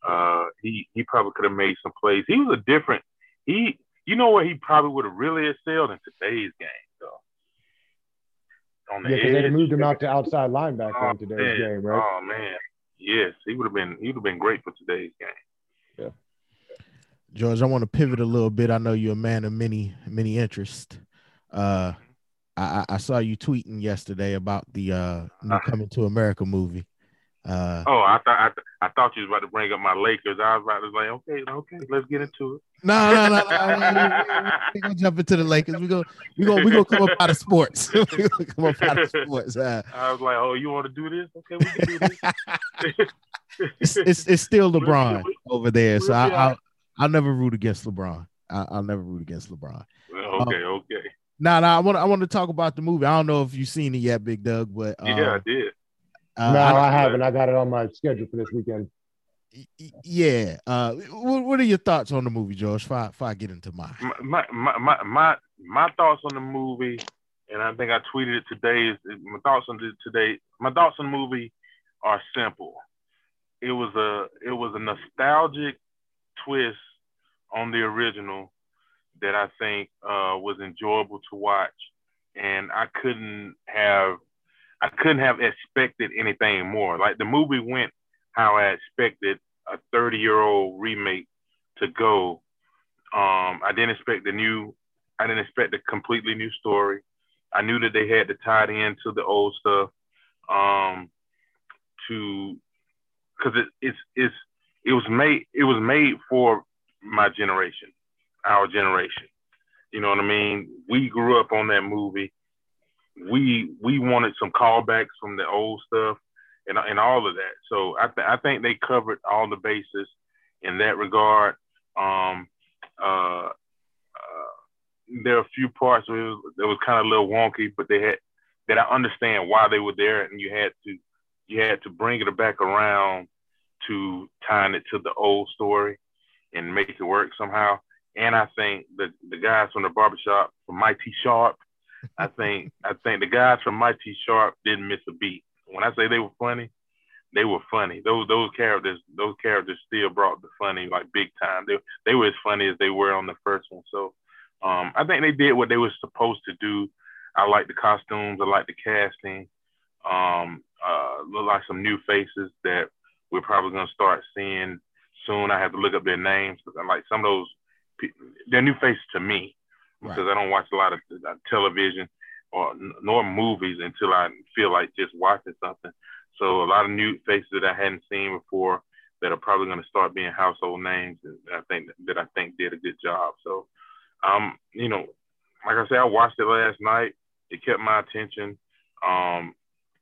uh, he he probably could have made some plays. He was a different. He, you know what? He probably would have really excelled in today's game, though. On the Yeah, because they moved him out to outside linebacker Oh, in today's man. game, right? Oh man, yes, he would have been. He would have been great for today's game. Yeah. George, I want to pivot a little bit. I know you're a man of many many interests. Uh, I, I saw you tweeting yesterday about the uh new Uh-huh. Coming to America movie. Uh, Oh, I thought I, th- I thought you was about to bring up my Lakers. I was about to like, okay, okay, let's get into it. no, no, no, no. We gonna jump into the Lakers. We go, we go, we gonna come up out of sports. we gonna come up out of sports. Uh, I was like, oh, you want to do this? Okay, we can do this. it's, it's it's still LeBron over there, so I, we'll I'll I'll never root against LeBron. I, I'll never root against LeBron. okay, okay. No, no, I want I want to talk about the movie. I don't know if you've seen it yet, Big Doug, but um, yeah, I did. uh, no, I- I, haven't. I got it on my schedule for this weekend. yeah. Uh, what, what are your thoughts on the movie, George? If I, if I get into mine, my, my my my my thoughts on the movie, and I think I tweeted it today. Is is my thoughts on today? My thoughts on the movie are simple. It was a it was a nostalgic twist on the original that I think uh, was enjoyable to watch, and I couldn't have I couldn't have expected anything more. Like the movie went how I expected a 30 year old remake to go. Um, I didn't expect the new, I didn't expect a completely new story. I knew that they had to tie it into the old stuff, um, to, cause it, it's, it's, it was made, it was made for my generation, our generation. You know what I mean? We grew up on that movie. We, we wanted some callbacks from the old stuff and, and all of that. So I, th- I think they covered all the bases in that regard. Um, uh, uh, there are a few parts where it was, was kind of a little wonky, but they had that I understand why they were there, and you had to you had to bring it back around to tying it to the old story and make it work somehow. And I think the the guys from the barbershop from Mighty Sharp, I think I think the guys from My-T-Sharp didn't miss a beat. When I say they were funny, they were funny. Those those characters those characters still brought the funny like big time. They they were as funny as they were on the first one. So um, I think they did what they were supposed to do. I like the costumes. I like the casting. Um, uh, look like some new faces that we're probably gonna start seeing soon. I have to look up their names because like some of those. They're new faces to me because I don't watch a lot of uh, television or nor movies until I feel like just watching something. So a lot of new faces that I hadn't seen before that are probably going to start being household names. And I think that I think did a good job. So, um, you know, like I said, I watched it last night. It kept my attention. Um,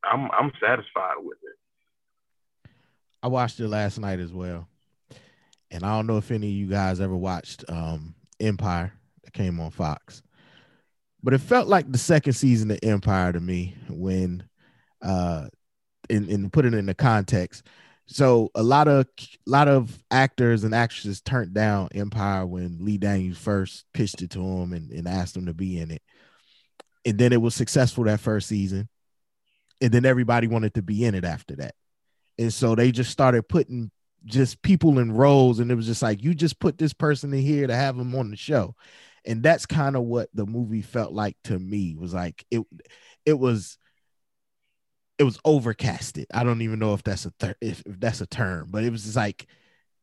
I'm I'm satisfied with it. I watched it last night as well, and I don't know if any of you guys ever watched um, Empire that came on Fox, but it felt like the second season of Empire to me when, uh, in, in put it in the context. So a lot of a lot of actors and actresses turned down Empire when Lee Daniels first pitched it to him and, and asked him to be in it. And then it was successful that first season. And then everybody wanted to be in it after that. And so they just started putting just people in roles, and it was just like, you just put this person in here to have them on the show. And that's kind of what the movie felt like to me. Was like it it was it was overcasted. I don't even know if that's a if, if that's a term, but it was just like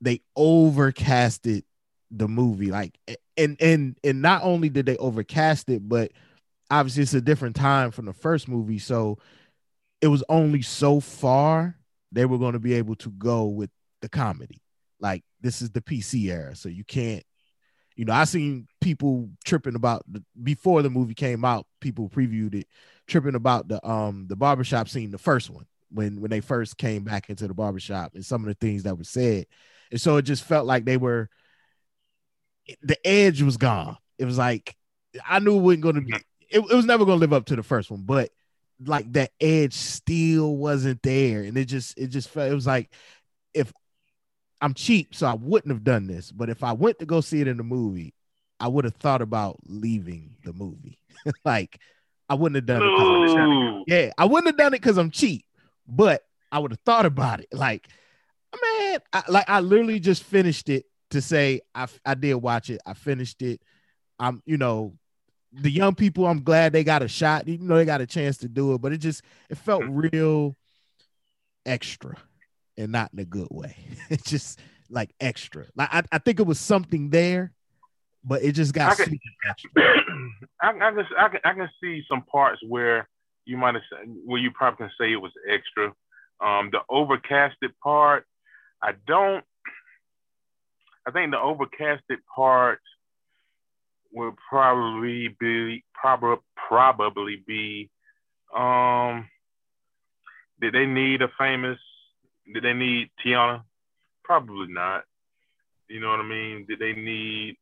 they overcasted the movie. Like and and and not only did they overcast it, but obviously it's a different time from the first movie. So it was only so far they were going to be able to go with the comedy. Like this is the PC era, so you can't. You know, I seen people tripping about the, before the movie came out. People previewed it, tripping about the um the barbershop scene, the first one when when they first came back into the barbershop and some of the things that were said, and so it just felt like they were. The edge was gone. it was like I knew it wasn't going to be. It, it was never going to live up to the first one, but like that edge still wasn't there, and it just it just felt it was like if I'm cheap, so I wouldn't have done this. But if I went to go see it in the movie, I would have thought about leaving the movie. like I wouldn't have done it. yeah, I wouldn't have done it because I'm cheap, but I would have thought about it. Like, man, I, like I literally just finished it to say I I did watch it. I finished it. I'm, you know, the young people. I'm glad they got a shot. You know, they got a chance to do it, but it just it felt mm. real extra, and not in a good way. It's just like extra. Like I, I think it was something there, but it just got I extra. I, I can I can I can see some parts where you might have said where you probably can say it was extra. Um, the overcasted part, I don't. I think the overcasted part would probably be probably probably be. Um, did they need a famous? Did they need Teyana? Probably not. You know what I mean? Did they need?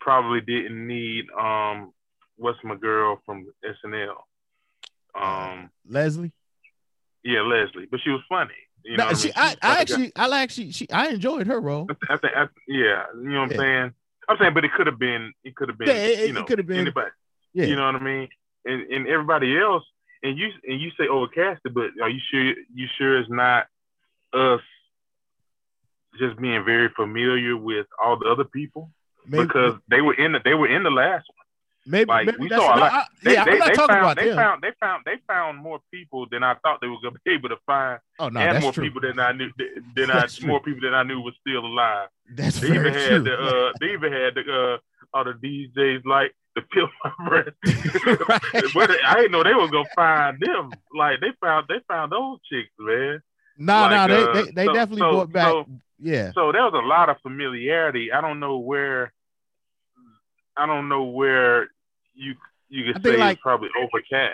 Probably didn't need. Um, what's my girl from SNL? Um, Leslie. yeah, Leslie, but she was funny. You No, know, she, I, mean? She- I think actually, I actually, she, I enjoyed her role. I think, I, yeah, you know what Yeah. I'm saying. I'm saying, but it could have been, it could have been, Yeah, it- it you know, could have been- anybody. Yeah, You know what I mean? And and everybody else, and you and you say overcasted, but are you sure? You sure it's not us just being very familiar with all the other people maybe, because they were in the they were in the last one. maybe, like, maybe we saw a lot- I- They, yeah, they, I'm not they talking found, about they them. found they found they found more people than I thought they were gonna be able to find, oh no, and that's more true. people than I knew than I That's true. more people than I knew were still alive. That's They very even had true. the uh, they even had the uh, all the DJs like the feel my breath. But I didn't know they was gonna find them. Like they found they found those chicks, man. No, no, like, they, uh, they, they so- definitely so- brought back. so- yeah, So there was a lot of familiarity. I don't know where. I don't know where you you could say like- it's probably overcast.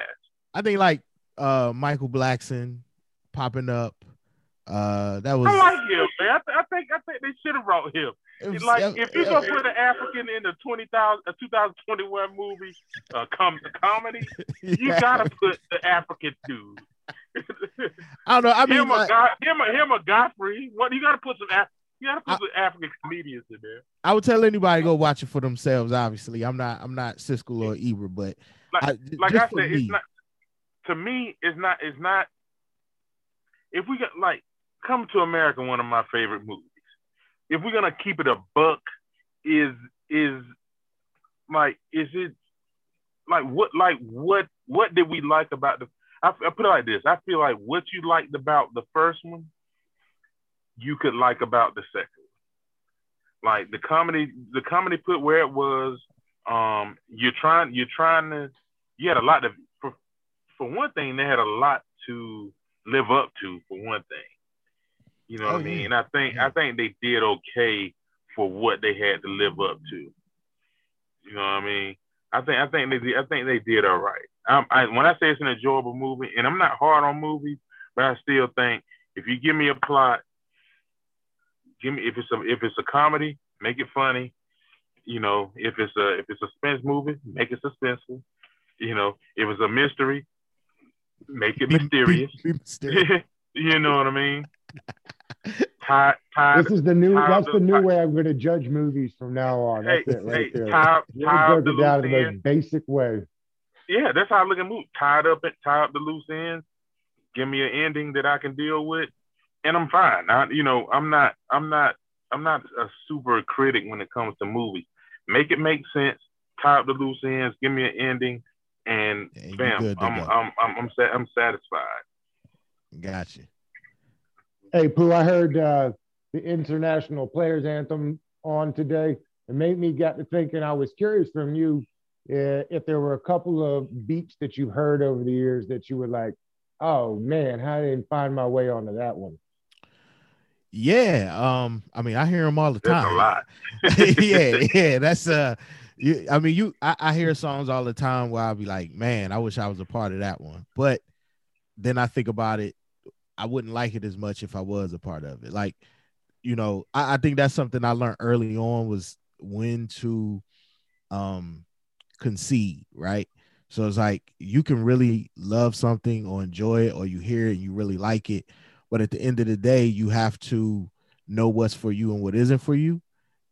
I think like uh Michael Blackson popping up. Uh, that was, I like him, man. I, th- I think I think they should have brought him. it was- like if you gonna put an African in the 20,000 a 2021 movie, uh, com- comedy, you gotta put the African dude. I don't know. I mean, him, a like, guy, him, a, him, a Godfrey. What you gotta put some Af- you gotta put I- some African comedians in there. I would tell anybody go watch it for themselves. Obviously, I'm not, I'm not Siskel or Ebert, but Like, I, like I said, me, it's not. To me, it's not. It's not. If we got like Come to America, one of my favorite movies. If we're gonna keep it a buck, is is like is it like what like what what did we like about the? I, I put it like this. I feel like what you liked about the first one, you could like about the second. one. Like the comedy, the comedy put where it was. Um, you're trying, you're trying to. You had a lot to. for for one thing. They had a lot to live up to. For one thing, you know Oh, what I mean. yeah. And I think Yeah. I think they did okay for what they had to live up to. You know what I mean? I think I think they did, I think they did all right. Um, I, when I say it's an enjoyable movie, and I'm not hard on movies, but I still think if you give me a plot, give me if it's a if it's a comedy, make it funny. You know, if it's a if it's a suspense movie, make it suspenseful. You know, if it's a mystery, make it be- be- be mysterious. you know what I mean? Tie, tie, This is the new. Time That's to- the new way I'm going to judge movies from now on. hey, That's it right hey, there. tie, You up broke the it down loose in the ends. most basic way. yeah, that's how I look at movies. Tied up, tie up the loose ends. Give me an ending that I can deal with, and I'm fine. I, you know, I'm not, I'm not, I'm not a super critic when it comes to movies. Make it make sense. Tie up the loose ends. Give me an ending, and And you're bam, good to I'm. I'm, I'm, I'm, I'm satisfied. Gotcha. Hey, Pooh, I heard uh, the international players anthem on today. It made me get to thinking. I was curious from you uh, if there were a couple of beats that you've heard over the years that you were like, "Oh man, how did I find my way onto that one?" Yeah. Um. I mean, I hear them all the That's time. a lot. yeah, yeah. That's uh. You, I mean, you. I, I hear songs all the time where I'll be like, man, I wish I was a part of that one. But then I think about it, I wouldn't like it as much if I was a part of it. Like, you know, I, I think that's something I learned early on was when to um concede, right? So it's like you can really love something or enjoy it or you hear it and you really like it, but at the end of the day, you have to know what's for you and what isn't for you.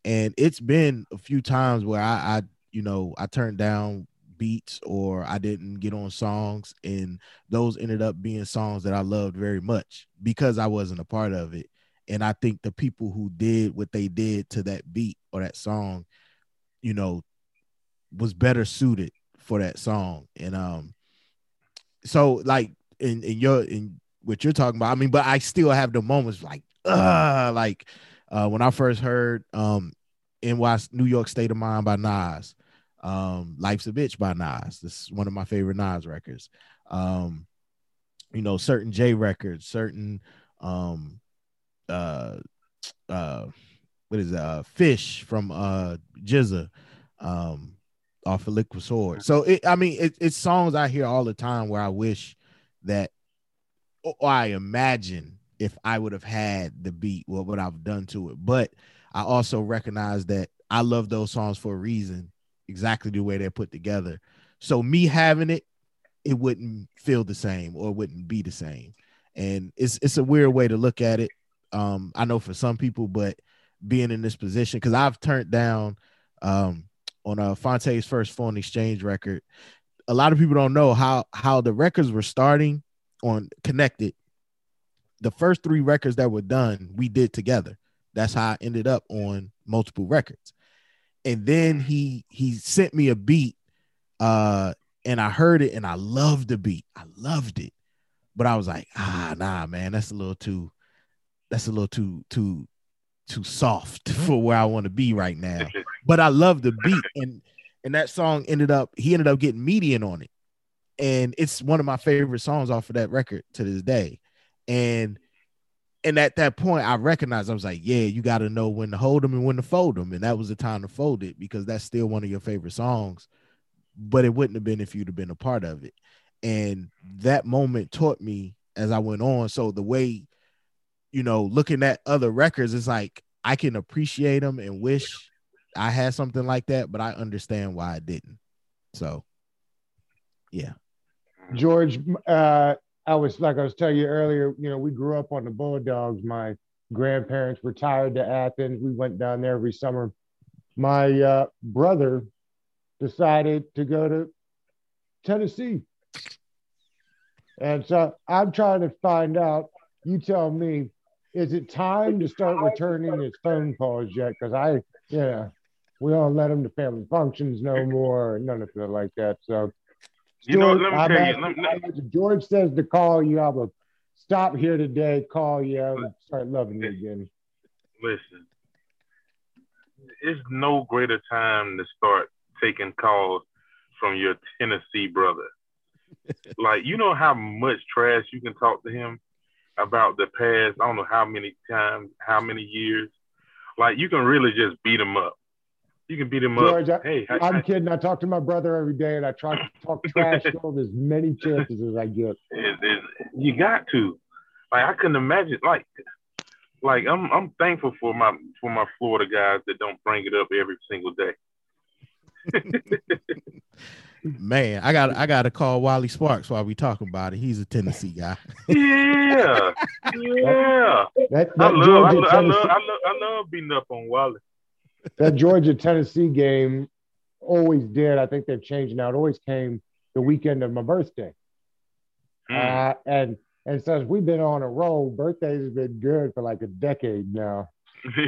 And it's been a few times where I, I you know, I turned down beats or I didn't get on songs and those ended up being songs that I loved very much because I wasn't a part of it. And I think the people who did what they did to that beat or that song, you know, was better suited for that song. And um so like in in your in what you're talking about, I mean, but I still have the moments like uh like uh when I first heard um NY New York State of Mind by Nas, um Life's a Bitch by Nas. This is one of my favorite Nas records. Um you know, certain J records, certain um uh uh what is that? Uh, Fish from uh GZA um off of Liquid Sword. So it I mean it, it's songs I hear all the time where I wish that or I imagine if I would have had the beat, what would I've done to it? But I also recognize that I love those songs for a reason, exactly the way they're put together. So me having it, it wouldn't feel the same or wouldn't be the same. And it's it's a weird way to look at it. Um, I know for some people, but being in this position, because I've turned down um on a Phonte's first Foreign Exchange record. A lot of people don't know how how the records were starting on connected. The first three records that were done, we did together. That's how I ended up on multiple records. And then he he sent me a beat uh and I heard it and I loved the beat. I loved it. But I was like, ah, nah, man, that's a little too that's a little too too too soft for where I want to be right now. But I love the beat and and that song ended up he ended up getting median on it. And it's one of my favorite songs off of that record to this day. And and at that point I recognized I was like, yeah, you got to know when to hold them and when to fold them. And that was the time to fold it because that's still one of your favorite songs. But it wouldn't have been if you'd have been a part of it. And that moment taught me as I went on. So the way you know, looking at other records, it's like I can appreciate them and wish I had something like that, but I understand why I didn't. So, yeah. George, uh, I was like I was telling you earlier, you know, we grew up on the Bulldogs. My grandparents retired to Athens. We went down there every summer. My uh, brother decided to go to Tennessee. And so I'm trying to find out, you tell me, is it time to start returning his phone calls yet? Because I, yeah, we don't let him to family functions no more, none of it like that. So, You know, let me I'm tell you, asking- let me- George says to call you. I will stop here today, call you, and start loving you again. listen, it's no greater time to start taking calls from your Tennessee brother. like, you know how much trash you can talk to him about the past, I don't know how many times, how many years. Like, you can really just beat him up. You can beat him George, up. I- Hey, I, I'm I, kidding. I talk to my brother every day, and I try to talk trash to him as many chances as I get. it, it, you got to. Like, I couldn't imagine. Like, like I'm, I'm thankful for my, for my Florida guys that don't bring it up every single day. Man, I got I got to call Wally Sparks while we talking about it. He's a Tennessee guy. Yeah, yeah. That, I that, love, I, love, I, love, I love, I love beating up on Wally. That Georgia Tennessee game always did. I think they've changed now. It always came the weekend of my birthday. Mm. Uh, and and since we've been on a roll, birthdays have been good for like a decade now.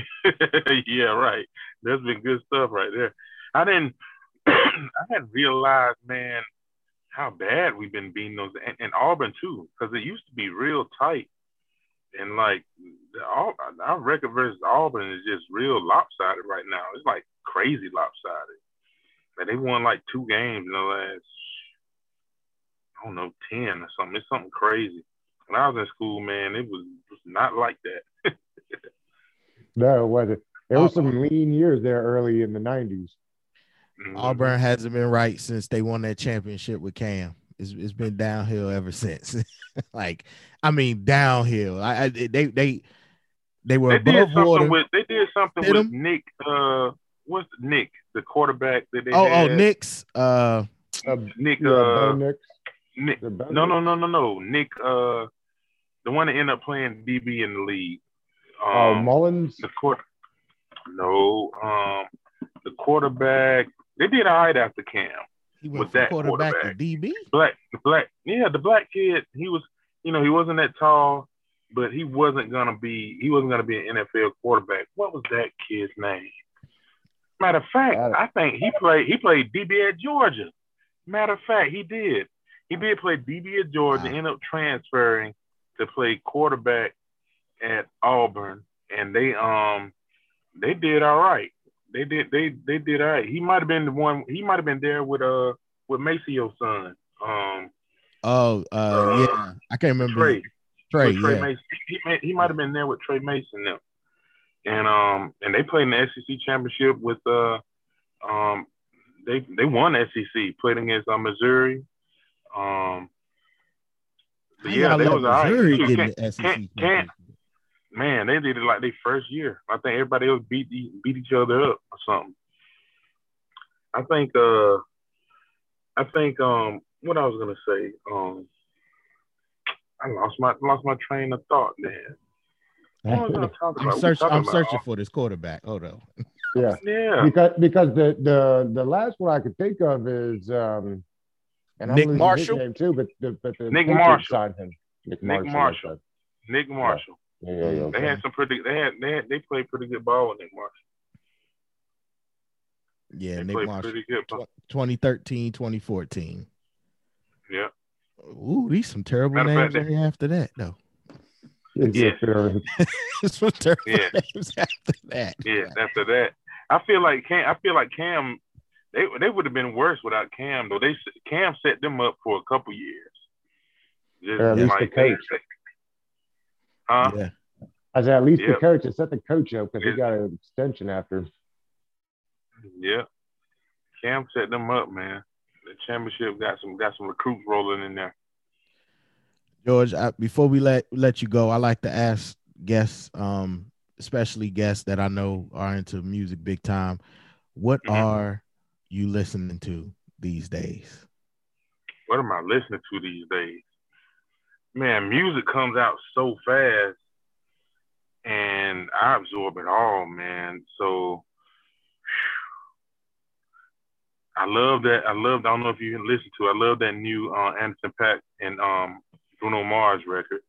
yeah, right. That's been good stuff right there. I didn't, I hadn't realized, man, how bad we've been beating those, and, and Auburn too, because it used to be real tight. And like, the, Au- our record versus Auburn is just real lopsided right now. It's like crazy lopsided. Like they won like two games in the last, I don't know, ten or something. It's something crazy. When I was in school, man, it was, it was not like that. No, it wasn't. There was some lean years there early in the 90s. Mhm. Auburn hasn't been right since they won that championship with Cam. It's, it's been downhill ever since. like, I mean, downhill. I, I they they they were They did above something water. with they did something Did with 'em? Nick uh what's Nick, the quarterback that they Oh, oh, had? Knicks. Uh, Uh, Nick, yeah, uh, Bo Nix. Nick. The No, no, no, no, no. Nick, uh, the one that ended up playing DB in the league. Oh, Um, Mullins. the court. No, um, the quarterback. They did all right after Cam. He With went from that quarterback, quarterback. to DB. Black, the black, yeah, the black kid. He was, you know, he wasn't that tall, but he wasn't gonna be. He wasn't gonna be an NFL quarterback. What was that kid's name? Matter of fact, I think he played. He played DB at Georgia. Matter of fact, he did. He did play DB at Georgia. Wow. Ended up transferring to play quarterback at Auburn, and they um they did all right. They did they they did all right. He might have been the one. He might have been there with uh with Maseo's son, um Oh, uh, Uh, yeah, I can't remember. Tre. Tre, Tre yeah. Mason. He, he might have been there with Tre Mason now. And um and they played in the SEC championship with uh um they they won SEC, played against uh, Missouri. Um yeah, they was all right. Missouri Shoot, man, they did it like their first year. I think everybody else beat e- beat each other up or something. I think uh I think um what I was gonna say, um I lost my lost my train of thought, man. I talking I'm about? We searching. I'm about- searching for this quarterback. Hold on. yeah, Yeah. because because the the the last one I could think of is um, and I'm Nick his Marshall? name too, but the but the Nick Patriots Marshall. signed him. Nick Nick Marshall. Marshall. Nick Marshall. Yeah, yeah, mm, yeah. They okay. had some pretty they had they had they played pretty good ball with Nick Marshall. Yeah, They Nick played Marshall. pretty good ball. 2013, 2014. Yeah. Ooh, these some terrible Matter names fact, right after that, though. Yeah, Yeah. some terrible Yeah. names after that. Yeah, after that. I feel like Cam I feel like Cam they they would have been worse without Cam though. They Cam set them up for a couple years. Just Or at least the like they- coach. Huh? Yeah. I said at least the coach. It set the coach up because he got an extension after. Yeah. Cam set them up, man. The championship got some got some recruits rolling in there. George, I, before we let let you go, I like to ask guests, um, especially guests that I know are into music big time, what Mhm. are you listening to these days? what am I listening to these days? Man, music comes out so fast and I absorb it all, man. So I love that. I love, I don't know if you can listen to, I love that new uh, Anderson Paak and um, Bruno Mars record.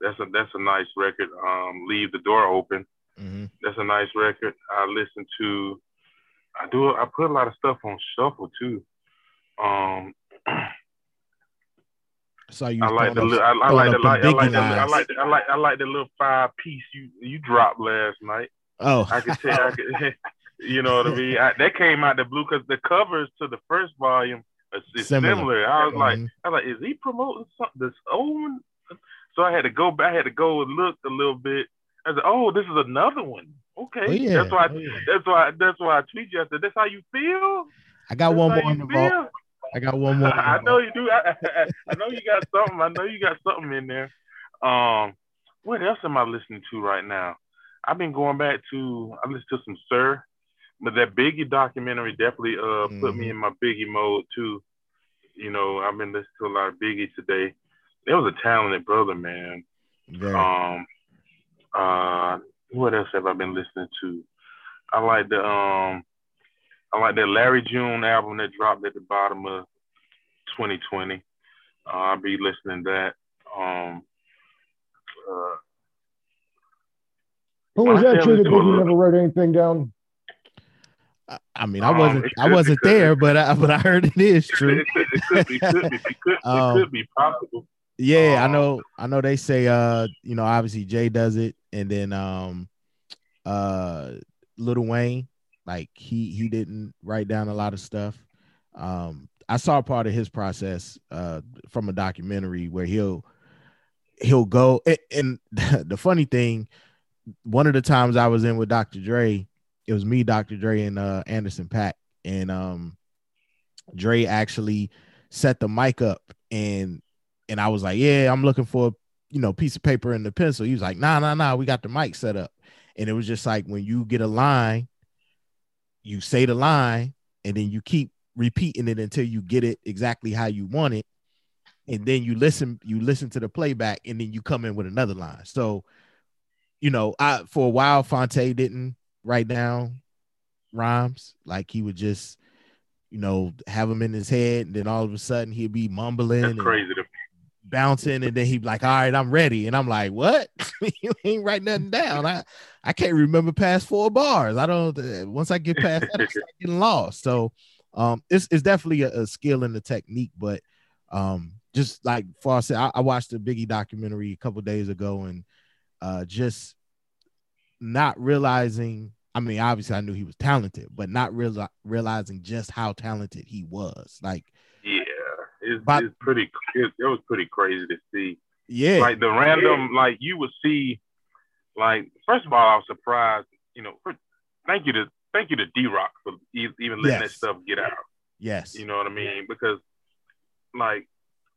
That's a that's a nice record. Um, Leave the door open. Mm-hmm. That's a nice record. I listen to. I do. I put a lot of stuff on shuffle too. Um, So you I like the throwing li- up- I, I like the like, I like the I like the, I like I like the little five piece you you dropped last night. Oh, I can tell. I could, you know what I mean? I, that came out the blue because the covers to the first volume is, Similar. similar. I was like, Mhm. I was like, is he promoting something this old? So I had to go back. I had to go and look a little bit. I said, oh, this is another one. Okay, Oh, yeah. that's why. Oh, yeah. That's why. That's why I tweet you. I said, that's how you feel. I got That's one more in the vault. I got one more. I know you do. I, I, I know you got something. I know you got something in there. Um, what else am I listening to right now? I've been going back to. I listened to some Sir, but that Biggie documentary definitely uh put me Mhm. in my Biggie mode too. You know, I've been listening to a lot of Biggie today. There was a talented brother, man. Very. Um, uh, what else have I been listening to? I like the um, I like that Larry June album that dropped at the bottom of 2020. Uh, I'll be listening to that. Um, uh, Who was I that true you that to a Biggie little- never wrote anything down? I- I mean, I um, wasn't. it I wasn't could- there, but I, but I heard it is true. it could, it could be, could be, it could, Um, it could be possible. Yeah, I Um, know. I know they say uh, you know, obviously Jay does it, and then um, uh, Lil Wayne, like he he didn't write down a lot of stuff. Um, I saw part of his process uh from a documentary where he'll he'll go and, and the funny thing, one of the times I was in with Dr. Dre, it was me, Dr. Dre, and uh Anderson Paak, and um, Dre actually set the mic up and and I was like, yeah, I'm looking for you know piece of paper and the pencil. He was like, nah, nah, nah, we got the mic set up, and it was just like when you get a line, you say the line and then you keep repeating it until you get it exactly how you want it and then you listen you listen to the playback and then you come in with another line so you know i for a while Phonte didn't write down rhymes like he would just you know have them in his head and then all of a sudden he'd be mumbling That's and crazy. To, bouncing and then he'd be like all right i'm ready. And i'm like what? You ain't write nothing down. I i can't remember past four bars. I don't uh, once i get past that i start getting lost. So um it's, it's definitely a, a skill and a technique but um just like far said I, I watched the biggie documentary a couple days ago and uh just not realizing i mean obviously i knew he was talented but not reali- realizing just how talented he was. Like it's, But- it's pretty. It, it was pretty crazy to see. yeah Like the random, like you would see. Like first of all, I was surprised. You know, for, thank you to thank you to D-Roc for even letting that stuff get out. yes You know what I mean? Because like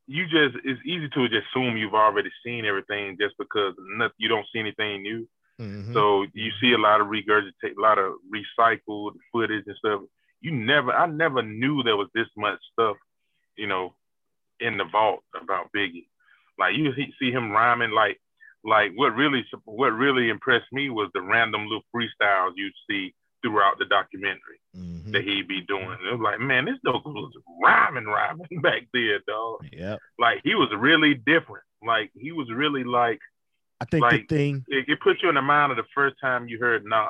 you just it's easy to just assume you've already seen everything just because nothing, you don't see anything new. Mhm. So you see a lot of regurgitate, a lot of recycled footage and stuff. You never, I never knew there was this much stuff, you know, in the vault about Biggie. Like you see- him rhyming, like, like what really, what really impressed me was the random little freestyles you see throughout the documentary Mhm. that he'd be doing. It was like, man, this dog was rhyming, rhyming back there, dog. Yep. Like he was really different. Like he was really like I think Like, the thing, it, it put you in the mind of the first time you heard Nas.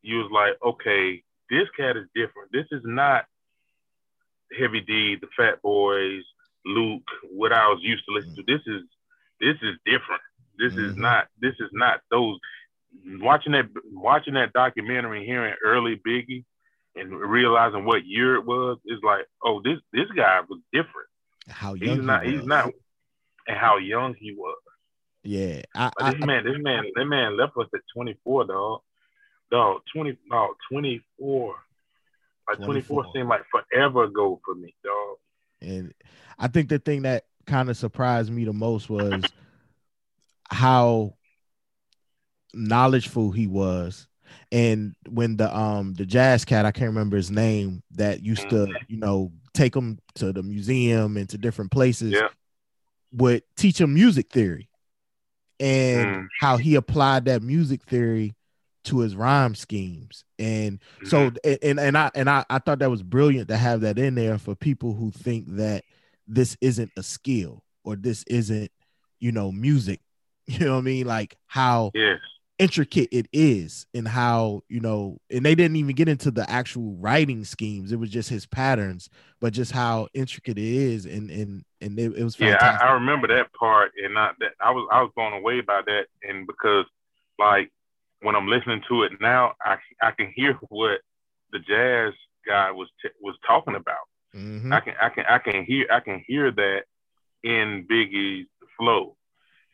You was like, okay, this cat is different. This is not Heavy D, the Fat Boys, Luke, what I was used to listen to. This is this is different. This is Mhm. not this is not those watching that watching that documentary hearing early Biggie and realizing what year it was is like, oh, this this guy was different. how He's young he not was. he's not and how young he was. Yeah, I, this man, this man, that man left us at 24, dog. Dog, 20, no, 24. Like 24, 24. seemed like forever ago for me, dog. and I think the thing that kind of surprised me the most was how knowledgeful he was. And when the um the jazz cat, I can't remember his name, that used to, you know, take him to the museum and to different places, Yeah. would teach him music theory and Mm. how he applied that music theory to his rhyme schemes. And so Mm-hmm. and and I and I, I thought that was brilliant to have that in there for people who think that this isn't a skill or this isn't, you know, music. You know what I mean? Like how yes, intricate it is and how, you know, and they didn't even get into the actual writing schemes. It was just his patterns, but just how intricate it is and and and it, it was yeah, fantastic. I, I remember that part, and not that I was I was blown away by that, and because like when I'm listening to it now, I I can hear what the jazz guy was t- was talking about. Mhm. I can I can I can hear I can hear that in Biggie's flow,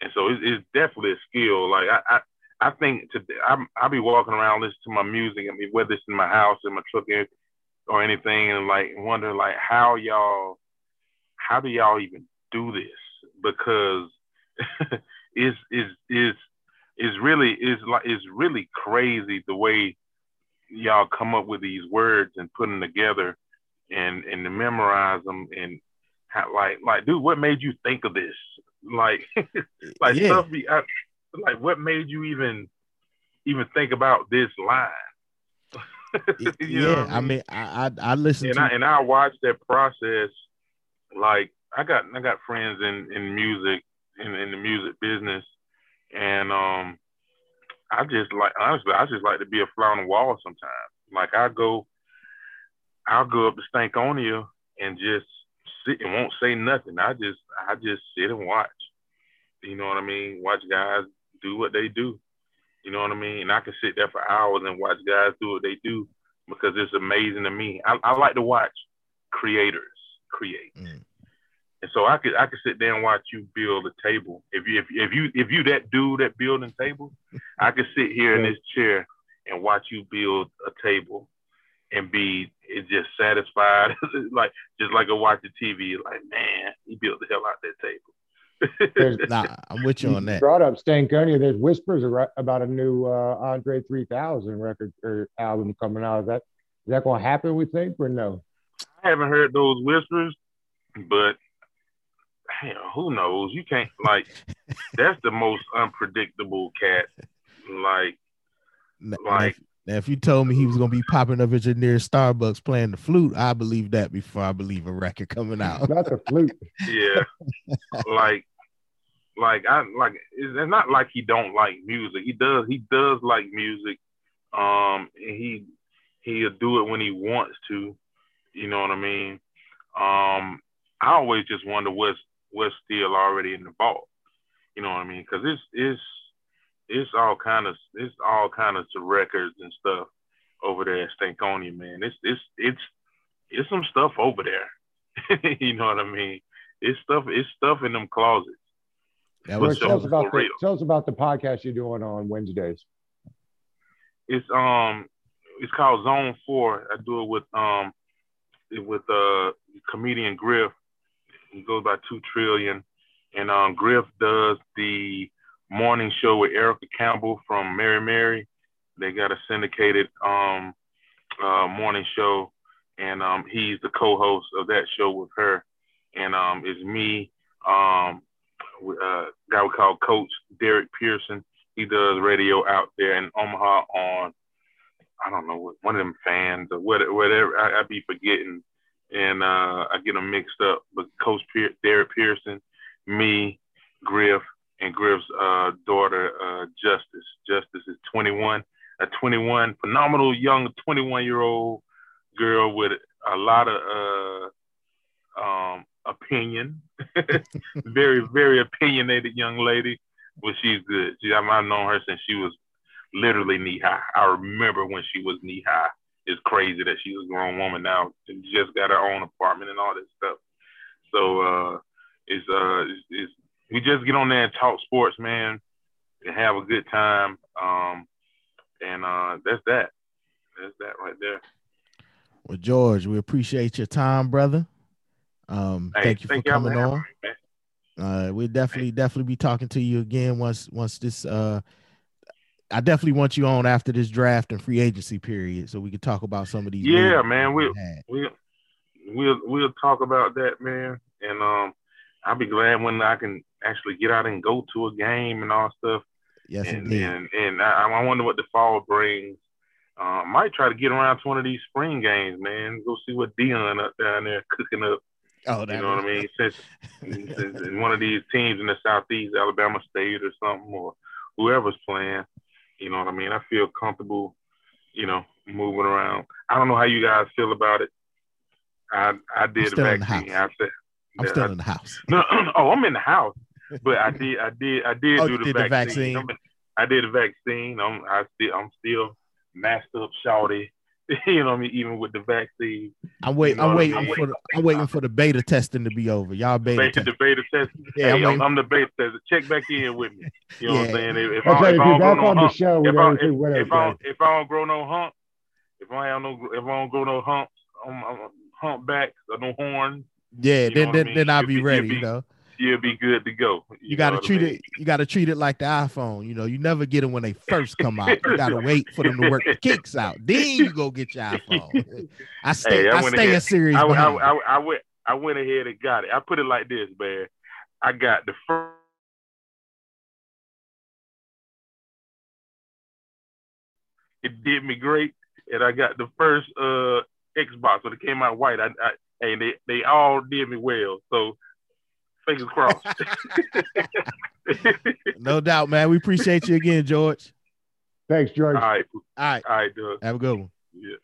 and so it's, it's definitely a skill. Like I I, I think to I'm, I'll be walking around listening to my music. I mean whether it's in my house in my truck or- anything, and like wonder like how y'all how do y'all even do this because it's it's is is really is like is really crazy the way y'all come up with these words and put them together and and to memorize them and how, like like dude what made you think of this like like Yeah. stuff be I, like what made you even even think about this line yeah, I mean, I I, I listened and to I and I watched that process. Like I got I got friends in in music in in the music business, and um, I just like honestly I just like to be a fly on the wall sometimes. Like I go, I'll go up to Stankonia and just sit and won't say nothing. I just I just sit and watch. You know what I mean? Watch guys do what they do. You know what I mean? And I can sit there for hours and watch guys do what they do because it's amazing to me. I, I like to watch creators create. Mm. And so I could I could sit there and watch you build a table. If you if, if you if you that dude that building tables, I could sit here in this chair and watch you build a table and be just satisfied like just like a watch the TV like man he built the hell out of that table. There's- Nah, I'm with you on that. brought up Stankonia. There's whispers about a new uh, Andre 3000 record or album coming out. Is that Is that going to happen? We think or no? I haven't heard those whispers, but hell, who knows? You can't like. that's the most unpredictable cat. Like, now, Like- if, now, if you told me he was gonna be popping up at your near Starbucks playing the flute, I believe that before I believe a record coming out. Not the flute. yeah, like, like I like. It's it's not like he don't like music. He does. He does like music. Um, and he he'll do it when he wants to. You know what I mean? Um, I always just wonder what's what's still already in the vault. You know what I mean? Because it's it's it's all kind of it's all kind of records and stuff over there at Stankonia, man. It's it's it's it's some stuff over there. you know what I mean? It's stuff it's stuff in them closets. That Well, tell us about the, real. tell us about the podcast you're doing on Wednesdays. It's um it's called Zone Four. I do it with um with uh comedian Griff. He goes by two trillion. And um Griff does the morning show with Erica Campbell from Mary Mary. They got a syndicated um uh morning show and um he's the co-host of that show with her. And um it's me, um uh guy we call Coach Derek Pearson. He does radio out there in Omaha on I don't know one of them fans or what- whatever. I, I be forgetting, and uh, I get them mixed up. But Coach Pier- Derek Pearson, me, Griff, and Griff's uh, daughter uh, Justice. Justice is 21, a 21 phenomenal young 21 year old girl with a lot of uh, um, opinion. very very opinionated young lady, but she's good. She, I've I've known her since she was literally knee high. I remember when she was knee high. It's crazy that she's a grown woman now and just got her own apartment and all this stuff. So uh, it's uh, it's, it's we just get on there and talk sports, man, and have a good time. Um, and uh, that's that. That's that right there. well, George. We appreciate your time, brother. Um, Hey, thank you for coming on. me. Uh, we'll definitely definitely be talking to you again once once this uh I definitely want you on after this draft and free agency period so we can talk about some of these Yeah, man, we- had. We'll we'll we'll talk about that, man. And um, I'll be glad when I can actually get out and go to a game and all stuff. yes and, indeed. and and I, I wonder what the fall brings. Uh, might try to get around to one of these spring games, man. Go see what Deion up down there cooking up. oh You know what I mean? Since, since in one of these teams in the southeast, Alabama State or something, or whoever's playing. You know what I mean? I feel comfortable, you know, moving around. I don't know how you guys feel about it. I I did the still in the vaccine. I said, I'm yeah, still I- in the house. no, oh, I'm in the house, but I did, I did, I did Oh, do the did the vaccine. vaccine. I'm in- I did the vaccine. I'm, I still, I'm still masked up, shouty. you know what I mean? Even with the vaccine, I'm waiting. know I'm what I waiting mean? for the, I'm waiting for the beta testing to be over. Y'all beta, beta, test. the beta test. Yeah, hey, I'm I'm, I'm the beta tester. Check back in with me. You know what I'm saying? If, if, That's I, if If I don't grow no hump, show, if I, if, if, I don't, if I don't grow no hump, if I have no, if I don't grow no humps, I'm, I'm humpbacks or no horns, yeah, you then I then, mean? then I'll be be- ready. you'll You know, you'll be good to go. you got to know what I treat mean? it. You got to treat it like the iPhone. You know, you never get them when they first come out. You got to wait for them to work the kinks out. Then you go get your iPhone. I stay. Hey, I I, stay ahead- a series. I, I. I, I went I went ahead and got it. I put it like this, man. I got the first. It did me great, and I got the first uh Xbox when it came out white. I, I and they they all did me well. So fingers crossed. no doubt, man. We appreciate you again, George. Thanks, George. all right, All right, all right, Doug. have a good one. Yeah.